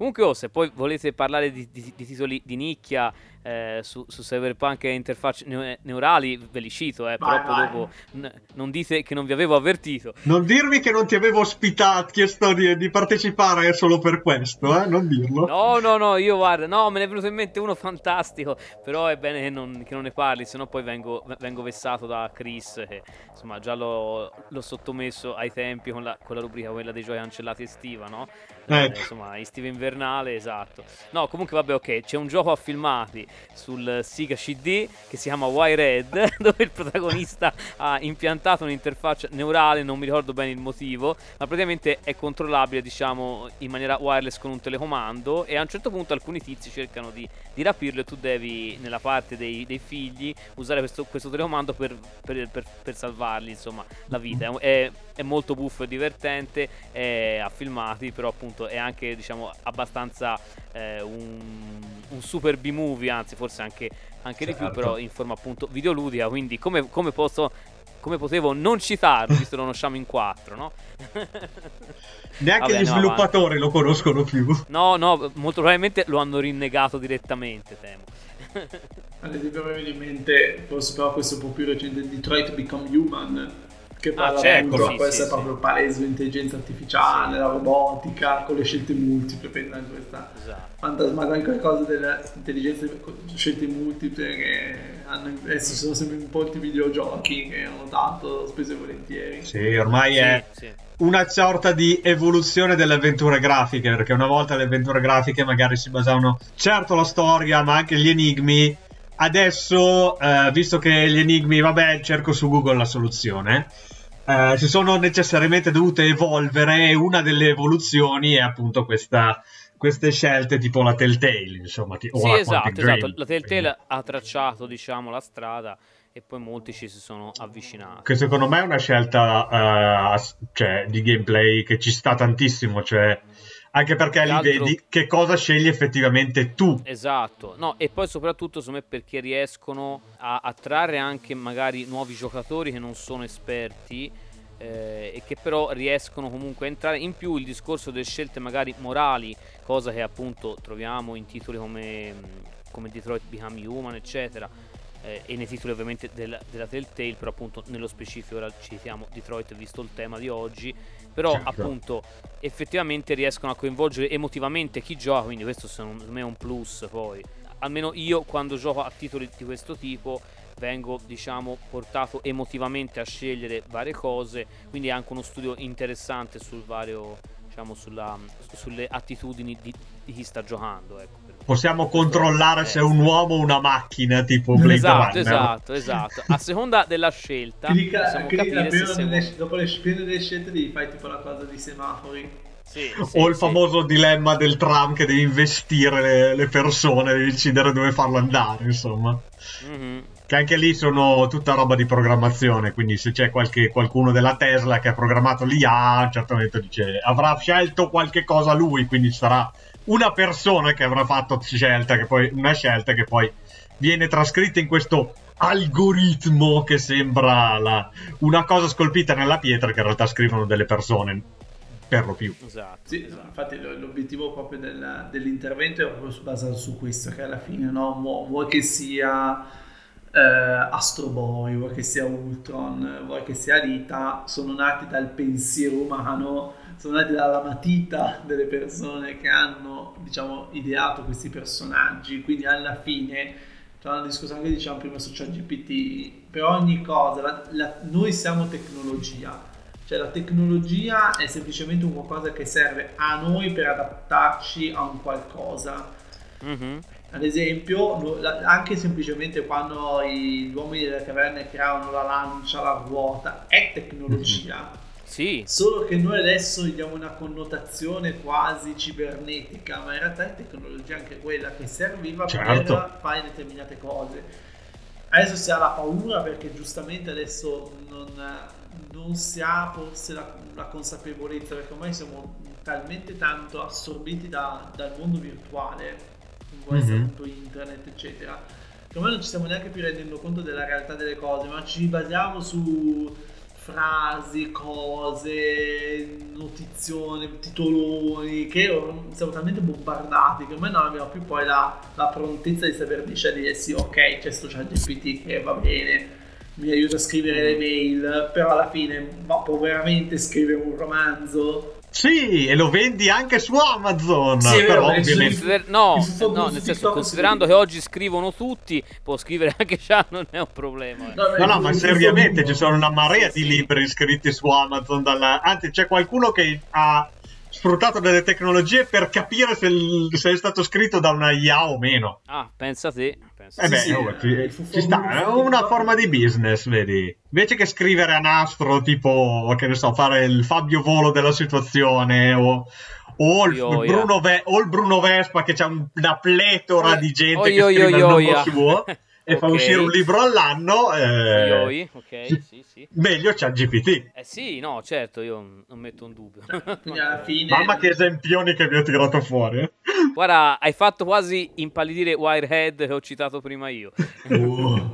Comunque, oh, se poi volete parlare di, di, di titoli di nicchia eh, su, su Cyberpunk e interfacce neurali, ve li cito, eh, vai, però vai. dopo n- non dite che non vi avevo avvertito. Non dirmi che non ti avevo ospitato, chiesto di, di partecipare solo per questo, eh? non dirlo. No, no, no, io guarda, no, me ne è venuto in mente uno fantastico, però è bene che non, che non ne parli, sennò poi vengo, vengo, vessato da Chris, che insomma già l'ho, l'ho sottomesso ai tempi con la, con la rubrica quella dei giochi cancellati estiva, no? Ecco. Insomma, Ver invernale, esatto. No, comunque vabbè, ok, c'è un gioco a filmati sul Sega CD che si chiama Wired, dove il protagonista ha impiantato un'interfaccia neurale, non mi ricordo bene il motivo, ma praticamente è controllabile, diciamo, in maniera wireless con un telecomando e a un certo punto alcuni tizi cercano di, di rapirlo e tu devi, nella parte dei, dei figli, usare questo, questo telecomando per, per, per, per, salvargli, insomma, la vita. È, è molto buffo e divertente, è a filmati, però appunto è anche, diciamo, abbastanza eh, un, un, super B-movie, anzi forse anche, anche certo. di più, certo. però in forma appunto videoludica, quindi come, come posso come potevo non citarlo, visto che lo conosciamo in quattro, no? Neanche Vabbè, gli sviluppatori lo conoscono più. No, no, molto probabilmente lo hanno rinnegato direttamente, temo. Ad esempio mi viene in mente, forse però questo un po' più recente, Detroit Become Human, che ah, parla ah, certo, appunto, sì, può essere sì, proprio sì. palese l'intelligenza artificiale, la robotica, con le scelte multiple, penso anche questa esatto. fantasmagorica cosa dell'intelligenza, scelte multiple che hanno, adesso sono sempre in molti videogiochi che hanno dato spesso e volentieri. Sì, ormai è una sorta di evoluzione delle avventure grafiche, perché una volta le avventure grafiche magari si basavano certo la storia, ma anche gli enigmi adesso, eh, visto che gli enigmi, vabbè, cerco su Google la soluzione. Eh, si sono necessariamente dovute evolvere e una delle evoluzioni è appunto questa, queste scelte tipo la Telltale, insomma. Ti, sì, esatto, esatto. La Telltale ha tracciato, diciamo, la strada e poi molti ci si sono avvicinati. Che secondo me è una scelta uh, cioè, di gameplay che ci sta tantissimo, cioè anche perché lì altro... vedi che cosa scegli effettivamente tu. Esatto, no, e poi soprattutto secondo me perché riescono a attrarre anche magari nuovi giocatori che non sono esperti eh, e che però riescono comunque a entrare in più il discorso delle scelte magari morali, cosa che appunto troviamo in titoli come, come Detroit Become Human, eccetera. Eh, e nei titoli ovviamente del, della Telltale, però appunto nello specifico ora citiamo Detroit visto il tema di oggi però certo. appunto effettivamente riescono a coinvolgere emotivamente chi gioca, quindi questo secondo me è un plus poi. Almeno io quando gioco a titoli di questo tipo vengo diciamo portato emotivamente a scegliere varie cose, quindi è anche uno studio interessante sul vario diciamo sulla, sulle attitudini di, di chi sta giocando, ecco possiamo controllare se è un uomo o una macchina tipo Blade esatto, Runner. Esatto, esatto. A seconda della scelta, capire se delle, dopo le delle scelte devi fare tipo la cosa di semafori. Sì, sì, o il sì. famoso dilemma del tram che devi investire le, le, persone, devi decidere dove farlo andare, insomma. Mm-hmm. Che anche lì sono tutta roba di programmazione, quindi se c'è qualche, qualcuno della Tesla che ha programmato l'IA, certamente dice, avrà scelto qualche cosa lui, quindi sarà una persona che avrà fatto scelta, che poi, una scelta che poi viene trascritta in questo algoritmo che sembra la, una cosa scolpita nella pietra che in realtà scrivono delle persone per lo più. Esatto. Sì, esatto. infatti l'obiettivo proprio del, dell'intervento è proprio basato su questo, che alla fine no, vuoi che sia eh, Astro Boy, vuoi che sia Ultron, vuoi che sia Rita, sono nati dal pensiero umano sono nati dalla matita delle persone che hanno, diciamo, ideato questi personaggi, quindi alla fine, tra una discussione che diciamo prima su ChatGPT, per ogni cosa, la, la, noi siamo tecnologia, cioè la tecnologia è semplicemente un qualcosa che serve a noi per adattarci a un qualcosa. Mm-hmm. Ad esempio, anche semplicemente quando gli uomini delle caverne creavano la lancia, la ruota, è tecnologia. Mm-hmm sì. Solo che noi adesso gli diamo una connotazione quasi cibernetica, ma in realtà è tecnologia anche quella che serviva certo. per fare determinate cose. Adesso si ha la paura perché giustamente adesso non, non si ha forse la, la, consapevolezza, perché ormai siamo talmente tanto assorbiti da, dal mondo virtuale, essere mm-hmm. internet, eccetera, che ormai non ci stiamo neanche più rendendo conto della realtà delle cose, ma ci basiamo su frasi, cose, notizioni, titoloni che siamo talmente bombardati che ormai non abbiamo più poi la, la prontezza di saper dire sì ok c'è sto chat GPT che va bene mi aiuta a scrivere le mail però alla fine ma può veramente scrivere un romanzo sì, e lo vendi anche su Amazon. Sì, però ovviamente... No, no, nel senso, considerando che oggi scrivono tutti, può scrivere anche già, non è un problema. Eh. No, no, no ma seriamente ci sono una marea sì, di libri scritti su Amazon. Dalla... Anzi, c'è qualcuno che ha sfruttato delle tecnologie per capire se, se, è stato scritto da una IA o meno. Ah, pensa te. Pensa eh beh, sì, oh, ci, ci sta, è una forma di business, vedi. Invece che scrivere a nastro, tipo, che ne so, fare il Fabio Volo della situazione o o il, oh, Bruno, yeah. Ve- o il Bruno Vespa che c'ha una pletora di gente oh, che scrive io, il nome suo e okay. fa uscire un libro all'anno eh, Ioi, ok, sì, sì. meglio c'ha GPT eh sì, no, certo, io non metto un dubbio alla fine... mamma che esempioni che vi ho tirato fuori guarda, hai fatto quasi impallidire Wirehead che ho citato prima io uh.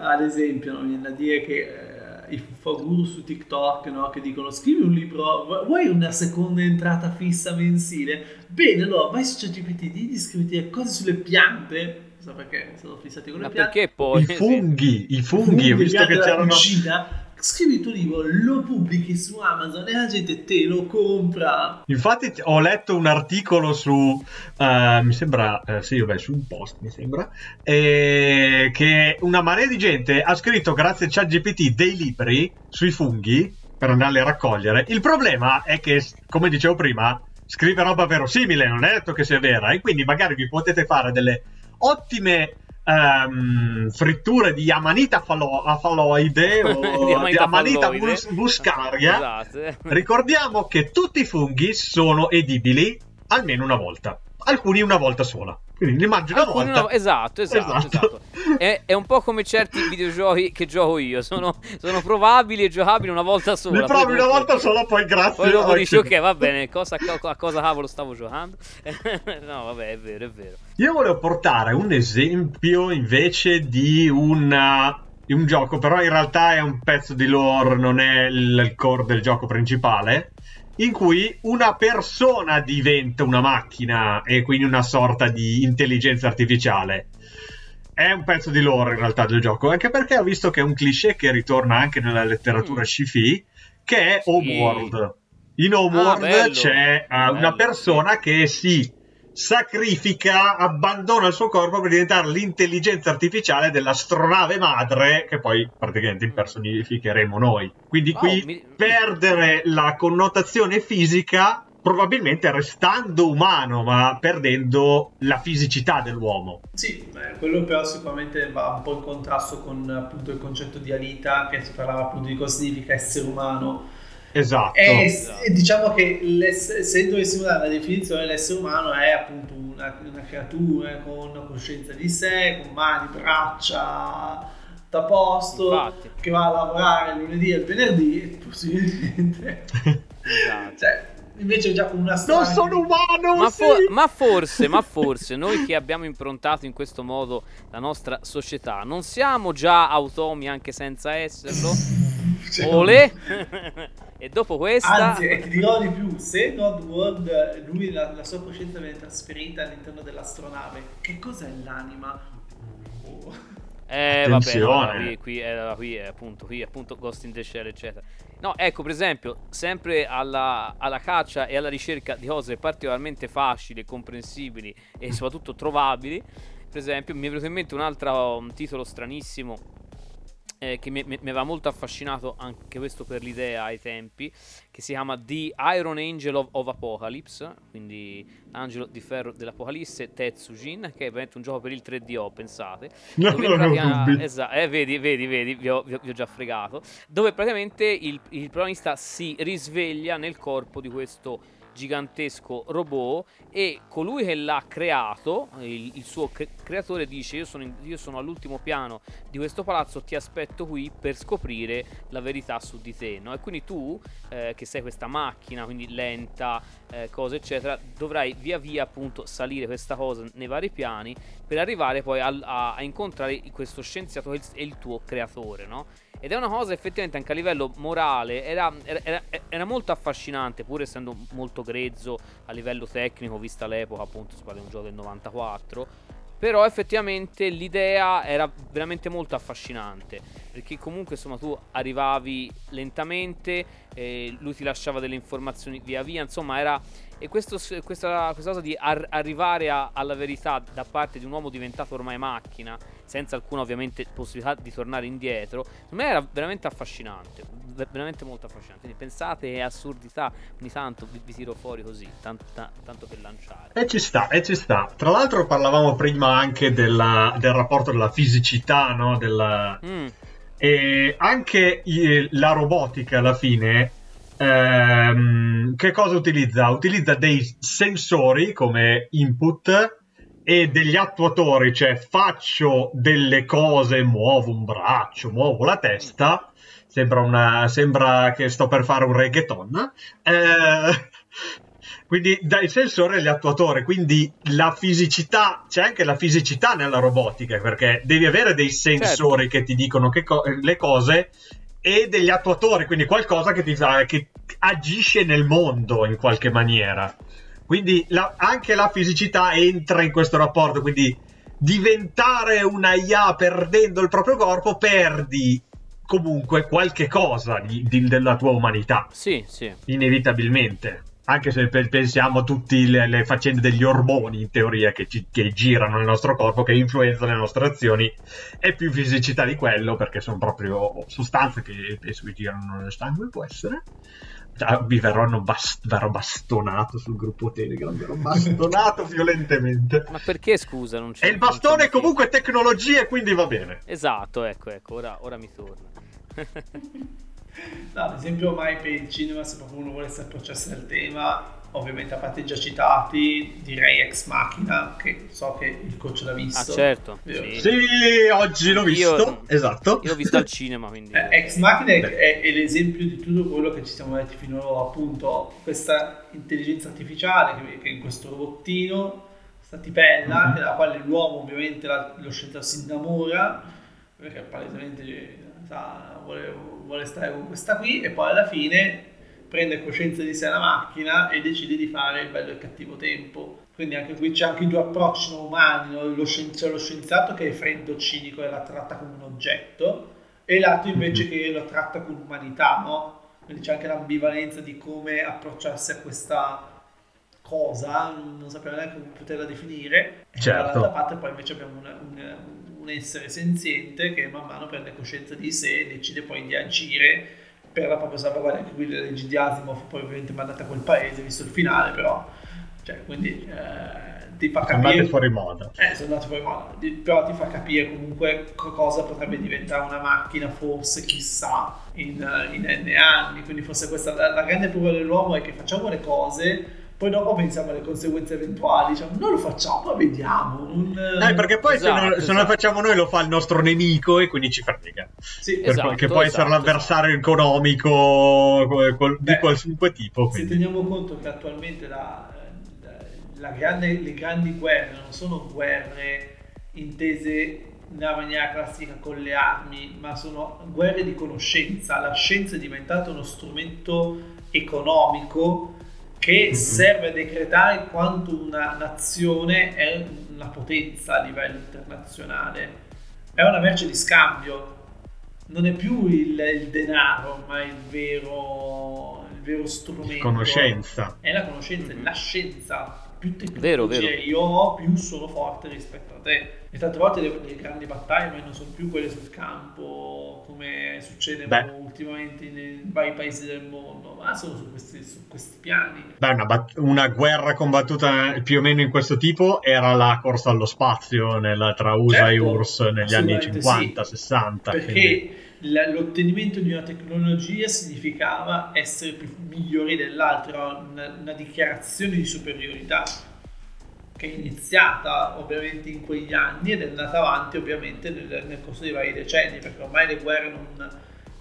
ad esempio, non viene da dire che eh, i fufaguru su TikTok no? che dicono scrivi un libro, vuoi una seconda entrata fissa mensile? Bene, allora vai su ChatGPT, digli scriviti cose sulle piante so perché sono fissati con le Ma piante. perché poi? I funghi, i funghi, ho visto che c'erano... Cucina, scrivi il tuo libro, lo pubblichi su Amazon e la gente te lo compra. Infatti ho letto un articolo su, uh, mi sembra, uh, sì, vabbè, su un post mi sembra, eh, che una marea di gente ha scritto grazie a ChatGPT dei libri sui funghi per andarli a raccogliere. Il problema è che, come dicevo prima, scrive roba verosimile, non è detto che sia vera, e quindi magari vi potete fare delle ottime um, fritture di amanita falo- afaloide o di amanita, amanita bus- buscaria. Esatto. Ricordiamo che tutti i funghi sono edibili almeno una volta, alcuni una volta sola. Quindi li mangi una Alcuni volta. No, esatto, esatto, esatto. esatto. È, è, un po' come certi videogiochi che gioco io. Sono, sono provabili e giocabili una volta sola. Li provi una volta sola, poi grazie. Poi dopo dici, ok, va bene, cosa, a cosa cavolo stavo giocando? no, vabbè, è vero, è vero. Io volevo portare un esempio invece di una un gioco, però in realtà è un pezzo di lore, non è il core del gioco principale in cui una persona diventa una macchina e quindi una sorta di intelligenza artificiale. È un pezzo di lore in realtà del gioco, anche perché ho visto che è un cliché che ritorna anche nella letteratura mm. sci-fi, che è sì. Homeworld. In Homeworld ah, c'è uh, una persona che si sacrifica, abbandona il suo corpo per diventare l'intelligenza artificiale dell'astronave madre che poi praticamente impersonificheremo noi. Quindi qui oh, mi... perdere la connotazione fisica probabilmente restando umano ma perdendo la fisicità dell'uomo. Sì, beh, quello però sicuramente va un po' in contrasto con appunto il concetto di Alita che si parlava appunto di cosa significa essere umano Esatto. E, esatto. diciamo che se dovessimo dare una definizione, l'essere umano è appunto una, una creatura con una coscienza di sé, con mani, braccia da posto, Infatti. che va a lavorare il lunedì e il venerdì, possibilmente. esatto. Cioè, invece già con una storia non sono umano ma, sì. for- ma, forse ma forse noi che abbiamo improntato in questo modo la nostra società non siamo già automi anche senza esserlo cioè, Ole e dopo questa anzi ti dirò di più se God World lui la, la sua coscienza viene trasferita all'interno dell'astronave che cos'è l'anima? Oh. Eh, vabbè, no, qui, qui, eh, qui, è appunto, qui appunto Ghost in the Shell, eccetera. No, ecco, per esempio, sempre alla, alla, caccia e alla ricerca di cose particolarmente facili, comprensibili e soprattutto trovabili. Per esempio, mi è venuto in mente un altro un titolo stranissimo eh, che mi, mi, mi, aveva molto affascinato anche questo per l'idea ai tempi, che si chiama The Iron Angel of, of Apocalypse, quindi l'angelo di ferro dell'Apocalisse, Tetsujin, che è veramente un gioco per il 3DO, pensate. No, no, pratica... no, esatto, eh, vedi, vedi, vedi, vi ho, vi ho, vi ho già fregato, dove praticamente il, il protagonista si risveglia nel corpo di questo gigantesco robot e colui che l'ha creato, il, il suo cre- creatore dice io sono, in, io sono, all'ultimo piano di questo palazzo, ti aspetto qui per scoprire la verità su di te. No? E quindi tu, eh, che sei questa macchina, quindi lenta, eh, cose eccetera, dovrai via via appunto salire questa cosa nei vari piani per arrivare poi a, a, a incontrare questo scienziato che è il tuo creatore. No? Ed è una cosa effettivamente anche a livello morale era, era, era, molto affascinante, pur essendo molto grezzo a livello tecnico, vista l'epoca, appunto si parla di un gioco del 94. Però effettivamente l'idea era veramente molto affascinante. perché comunque insomma tu arrivavi lentamente, eh, lui ti lasciava delle informazioni via via, insomma era e questo, questa, questa, cosa di ar- arrivare a, alla verità da parte di un uomo diventato ormai macchina, senza alcuna ovviamente possibilità di tornare indietro, secondo me era veramente affascinante, veramente molto affascinante. Quindi pensate assurdità, ogni tanto vi, vi tiro fuori così, tanto, tanto per lanciare. E ci sta, e ci sta. Tra l'altro parlavamo prima anche della, del rapporto della fisicità, no? Della... Mm. E anche la robotica alla fine ehm, che cosa utilizza? Utilizza dei sensori come input e degli attuatori, cioè faccio delle cose, muovo un braccio, muovo la testa, sembra, una, sembra che sto per fare un reggaeton. Eh, quindi dai sensori agli attuatori, quindi la fisicità, c'è anche la fisicità nella robotica, perché devi avere dei sensori certo. che ti dicono che co- le cose e degli attuatori, quindi qualcosa che, ti fa, che agisce nel mondo in qualche maniera. Quindi la, anche la fisicità entra in questo rapporto, quindi diventare una IA perdendo il proprio corpo, perdi comunque qualche cosa di, di, della tua umanità. Sì, sì. Inevitabilmente anche se pensiamo a tutte le, le, faccende degli ormoni in teoria che, ci, che, girano nel nostro corpo, che influenzano le nostre azioni, è più fisicità di quello perché sono proprio sostanze che penso che girano nel sangue, può essere. Vi verranno bast- verrò bastonato sul gruppo Telegram, verrò bastonato violentemente. Ma perché scusa? Non c'è, e il bastone è comunque tecnologia, quindi va bene. Esatto, ecco, ecco, ora, ora mi torna. No, ad esempio, mai per il cinema, se proprio uno volesse approcciarsi al tema, ovviamente a parte già citati, direi Ex Machina, che so che il coach l'ha visto. Ah, certo. Sì, sì oggi l'ho visto. Io, esatto. Io l'ho visto al cinema, quindi... Eh, Ex Machina è, è, l'esempio di tutto quello che ci siamo detti finora, appunto, questa intelligenza artificiale che, che in questo robottino, questa tipella, mm-hmm. della quale l'uomo ovviamente la, lo scienziato si innamora, perché palesemente sa, vuole, vuole stare con questa qui e poi alla fine prende coscienza di sé la macchina e decide di fare il bello e il cattivo tempo. Quindi anche qui c'è anche i due approcci non umani, no? lo, scienzi- lo scienziato che è freddo, cinico e la tratta come un oggetto, e l'altro invece che lo tratta con umanità, no? Quindi c'è anche l'ambivalenza di come approcciarsi a questa cosa, non sappiamo neanche come poterla definire, certo. e dall'altra parte poi invece abbiamo un, un, un essere senziente che man mano prende coscienza di sé e decide poi di agire per la propria salvaguardia. Anche qui le leggi di Asimov poi ovviamente mandate a quel paese, visto il finale, però cioè, quindi eh, ti fa capire... Sono andate fuori moda. Eh, sono andate fuori moda, però ti fa capire comunque cosa potrebbe diventare una macchina, forse, chissà, in, in N anni. Quindi forse questa la, la grande paura dell'uomo è che facciamo le cose poi dopo pensiamo alle conseguenze eventuali, diciamo, non lo facciamo, ma vediamo. Non... Eh, perché poi esatto, se, non, esatto. se, non, lo facciamo noi lo fa il nostro nemico e quindi ci frega. Sì, per, esatto, che può essere esatto, l'avversario esatto. economico Beh, di qualunque tipo. Quindi. Se teniamo conto che attualmente la, la, la grande, le grandi guerre non sono guerre intese nella maniera classica con le armi, ma sono guerre di conoscenza. La scienza è diventata uno strumento economico che mm-hmm. serve a decretare quanto una nazione è una potenza a livello internazionale. È una merce di scambio, non è più il, il denaro, ma il vero, il vero strumento. La conoscenza. È la conoscenza, mm-hmm. la scienza. Più vero, vero. io ho, più sono forte rispetto a te. E tante volte le, le grandi battaglie non sono più quelle sul campo, come succede ultimamente nei vari paesi del mondo, ma sono su questi, su questi piani. Beh, una, bat- una, guerra combattuta più o meno in questo tipo era la corsa allo spazio nella, tra USA certo, e URSS negli anni 50-60. perché quindi... l'ottenimento di una tecnologia significava essere più migliori dell'altro, era una, una dichiarazione di superiorità che è iniziata ovviamente in quegli anni ed è andata avanti ovviamente nel, nel corso dei vari decenni, perché ormai le guerre non,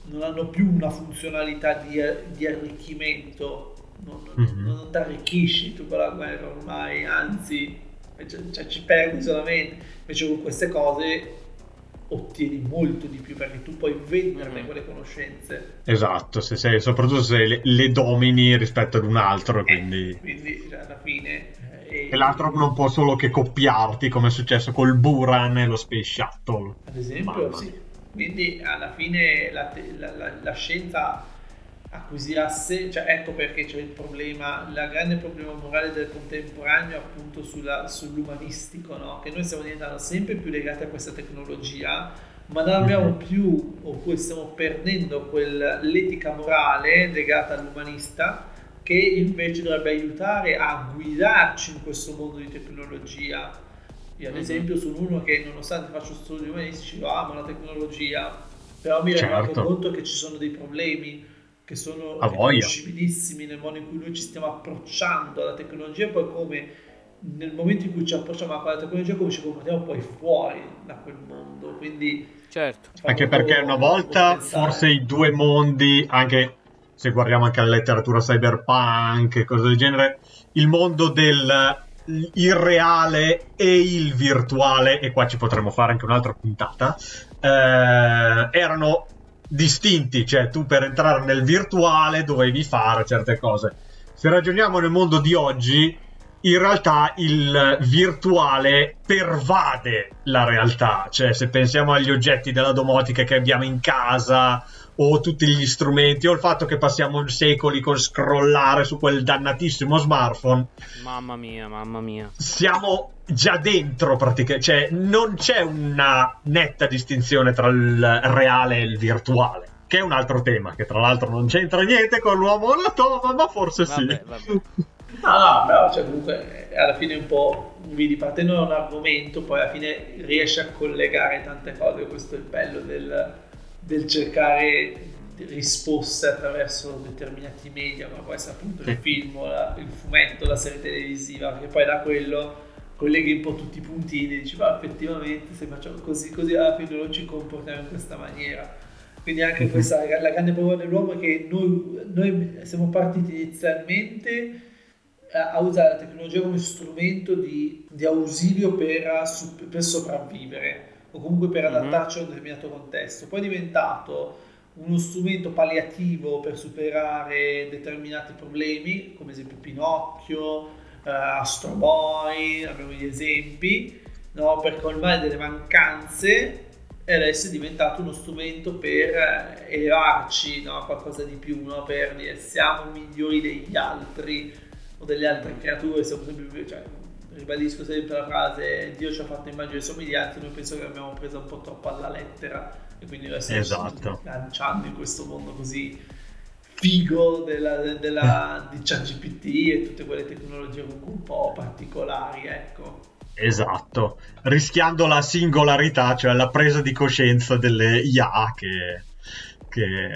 non hanno più una funzionalità di, di arricchimento, non, mm-hmm. non ti arricchisci tu con la guerra ormai, anzi cioè, cioè, ci perdi solamente, invece con queste cose ottieni molto di più perché tu puoi venderne mm. quelle conoscenze. Esatto, se sei, soprattutto se le, le domini rispetto ad un altro, quindi... Eh, quindi cioè, alla fine e l'altro non può solo che copiarti, come è successo col Buran e lo Space Shuttle. Ad esempio, sì. Quindi alla fine la, la, la, la scienza acquisirà sé, cioè ecco perché c'è il problema, il grande problema morale del contemporaneo appunto sulla, sull'umanistico, no? che noi stiamo diventando sempre più legati a questa tecnologia, ma non abbiamo mhm. più, oppure stiamo perdendo quell'etica morale legata all'umanista che invece dovrebbe aiutare a guidarci in questo mondo di tecnologia. Io ad mhm. esempio sono uno che nonostante faccio studi umanistici, io amo la tecnologia, però mi certo. rendo conto che ci sono dei problemi che sono riconoscibilissimi nel modo in cui noi ci stiamo approcciando alla tecnologia e poi come nel momento in cui ci approcciamo a quella tecnologia come ci comportiamo poi fuori da quel mondo quindi certo anche perché una volta forse i due mondi anche se guardiamo anche la letteratura cyberpunk e cose del genere il mondo del irreale e il virtuale e qua ci potremmo fare anche un'altra puntata eh, erano distinti, cioè tu per entrare nel virtuale dovevi fare certe cose. Se ragioniamo nel mondo di oggi, in realtà il virtuale pervade la realtà, cioè se pensiamo agli oggetti della domotica che abbiamo in casa o tutti gli strumenti o il fatto che passiamo secoli con scrollare su quel dannatissimo smartphone. Mamma mia, mamma mia. Siamo già dentro praticamente, cioè non c'è una netta distinzione tra il reale e il virtuale. Che è un altro tema, che tra l'altro non c'entra niente con l'uomo alla tova, ma forse vabbè, sì. Vabbè. No, no, però cioè, comunque alla fine un po' vedi partendo da un argomento, poi alla fine riesci a collegare tante cose, questo è il bello del, del cercare risposte attraverso determinati media, ma può essere appunto il film, la, il fumetto, la serie televisiva, che poi da quello colleghi un po' tutti i puntini e dici ma effettivamente se facciamo così così alla fine non ci comportiamo in questa maniera. Quindi anche mm-hmm. questa la grande paura dell'uomo è che noi, noi siamo partiti inizialmente a usare la tecnologia come strumento di, di ausilio per, per sopravvivere o comunque per mhm. adattarci a un determinato contesto. Poi è diventato uno strumento palliativo per superare determinati problemi, come esempio Pinocchio, uh, Astro Boy, abbiamo gli esempi, no? per colmare delle mancanze e adesso è diventato uno strumento per elevarci no? a qualcosa di più, no? per dire siamo migliori degli altri o delle altre creature, siamo sempre, cioè, ribadisco sempre la frase Dio ci ha fatto immagini e somiglianze, noi penso che l'abbiamo presa un po' troppo alla lettera e quindi noi stiamo esatto. lanciando in questo mondo così figo della, della, di ChatGPT e tutte quelle tecnologie comunque un po' particolari, ecco. Esatto, rischiando la singolarità, cioè la presa di coscienza delle IA che, che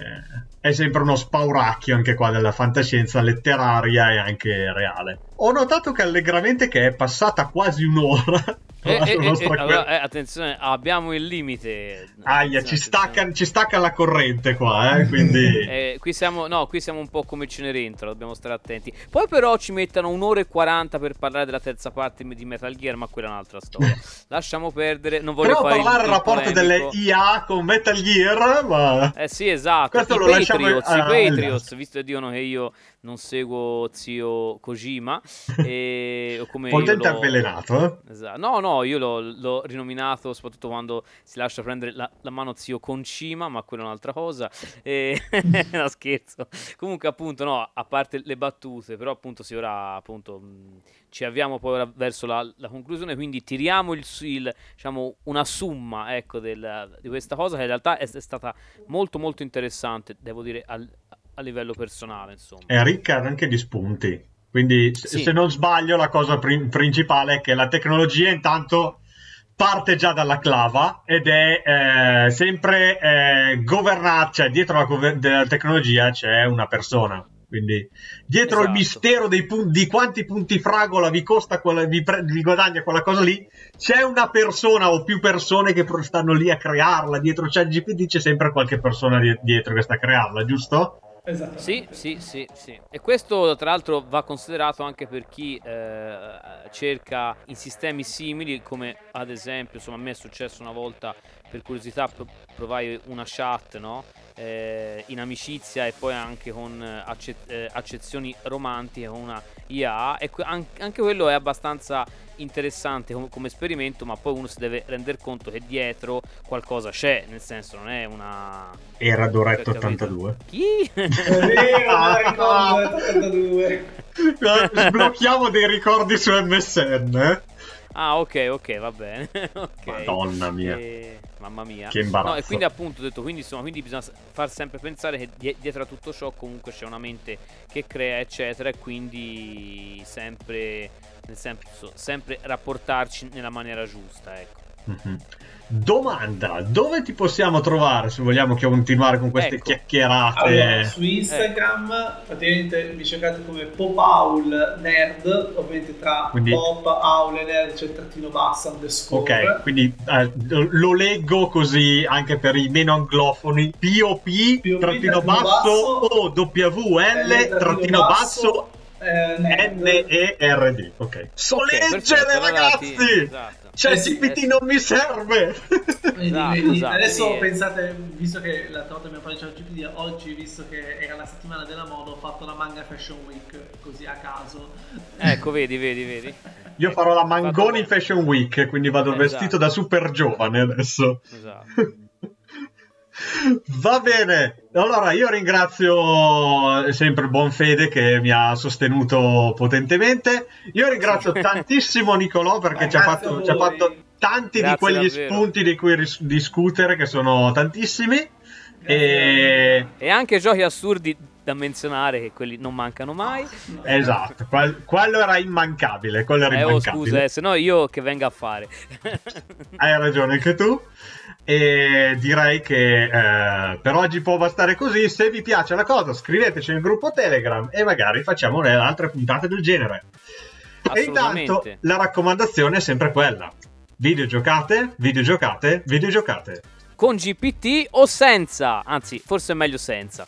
è sempre uno spauracchio anche qua della fantascienza letteraria e anche reale. Ho notato che allegramente che è passata quasi un'ora eh, eh, eh, allora, eh, attenzione, abbiamo il limite. Aia, ci stacca, ci stacca, la corrente qua, eh, quindi... Eh, qui, siamo, no, qui siamo un po' come Cenerentola, dobbiamo stare attenti. Poi però ci mettono un'ora e 40 per parlare della terza parte di Metal Gear, ma quella è un'altra storia. Lasciamo perdere, non voglio però fare parlare il, il rapporto delle IA con Metal Gear, ma... Eh sì, esatto. Questo I lo Patriots, lasciamo... i Patriots, visto che dicono che io non seguo zio Kojima. E, come Potente avvelenato, eh? Esatto. No, no, io l'ho, l'ho, rinominato soprattutto quando si lascia prendere la, la mano zio Concima, ma quella è un'altra cosa. E... no, scherzo. Comunque, appunto, no, a parte le battute, però appunto si ora appunto mh, ci avviamo poi verso la, la conclusione, quindi tiriamo il, il, diciamo, una somma ecco, del, di questa cosa che in realtà è, è stata molto molto interessante, devo dire, al, a livello personale, insomma. È ricca anche di spunti. Quindi, sì. se non sbaglio, la cosa prin- principale è che la tecnologia intanto parte già dalla clava ed è eh, sempre eh, governata, cioè dietro la, gover- la tecnologia c'è una persona. Quindi dietro esatto. il mistero pun- di quanti punti fragola vi costa quella, vi, pre- vi, guadagna quella cosa lì, c'è una persona o più persone che stanno lì a crearla. Dietro c'è il GPT, c'è sempre qualche persona di- dietro che sta a crearla, giusto? Esatto. Sì, sì, sì, sì. E questo tra l'altro va considerato anche per chi eh, cerca in sistemi simili, come ad esempio, insomma, a me è successo una volta per curiosità provai una chat, no? eh, in amicizia e poi anche con acce- eh, accezioni romantiche con una IA e anche quello è abbastanza interessante com- come esperimento ma poi uno si deve rendere conto che dietro qualcosa c'è nel senso non è una era Doretto 82 chi? è vero ricordo 82 sblocchiamo dei ricordi su MSN eh? Ah, ok, ok, va bene. okay. Madonna mia. E... Mamma mia. Che imbarazzo. No, e quindi appunto ho detto, quindi, insomma, quindi bisogna far sempre pensare che dietro a tutto ciò comunque c'è una mente che crea, eccetera, e quindi sempre, nel senso, sempre rapportarci nella maniera giusta, ecco. Mm-hmm. Domanda, dove ti possiamo trovare se vogliamo continuare con queste ecco. chiacchierate? Allora, su Instagram ecco. praticamente mi cercate come Popaul Nerd, ovviamente tra quindi... Pop, Aul e Nerd c'è il trattino basso underscore. Ok, quindi eh, lo leggo così anche per i meno anglofoni. POP, POP trattino, basso, basso o WL trattino basso eh, N-E-R-D. Ok. So okay, leggere, ragazzi! Esatto. Cioè, eh GPT eh. non mi serve. Esatto. Esatto, Adesso sì. pensate, visto che l'altra volta abbiamo parlato di GPT, oggi, visto che era la settimana della moda, ho fatto la manga Fashion Week, così a caso. Ecco, vedi, vedi, vedi. Io farò la Mangoni Fashion Week, quindi vado esatto. vestito da super giovane adesso. Esatto. Va bene, allora io ringrazio sempre Buonfede che mi ha sostenuto potentemente. Io ringrazio tantissimo Nicolò perché ci ha, fatto, ci ha, fatto, tanti Grazie di quegli davvero. spunti di cui ris- discutere, che sono tantissimi. E... e... anche giochi assurdi da menzionare, che quelli non mancano mai. Esatto, quel, quello era immancabile. Quello era eh, immancabile. Oh, scusa, eh, se no io che venga a fare. Hai ragione anche tu e direi che eh, per oggi può bastare così. Se vi piace la cosa scriveteci nel gruppo telegram e magari facciamo le altre puntate del genere. E intanto la raccomandazione è sempre quella. Videogiocate videogiocate videogiocate. Con GPT o senza? Anzi forse è meglio senza.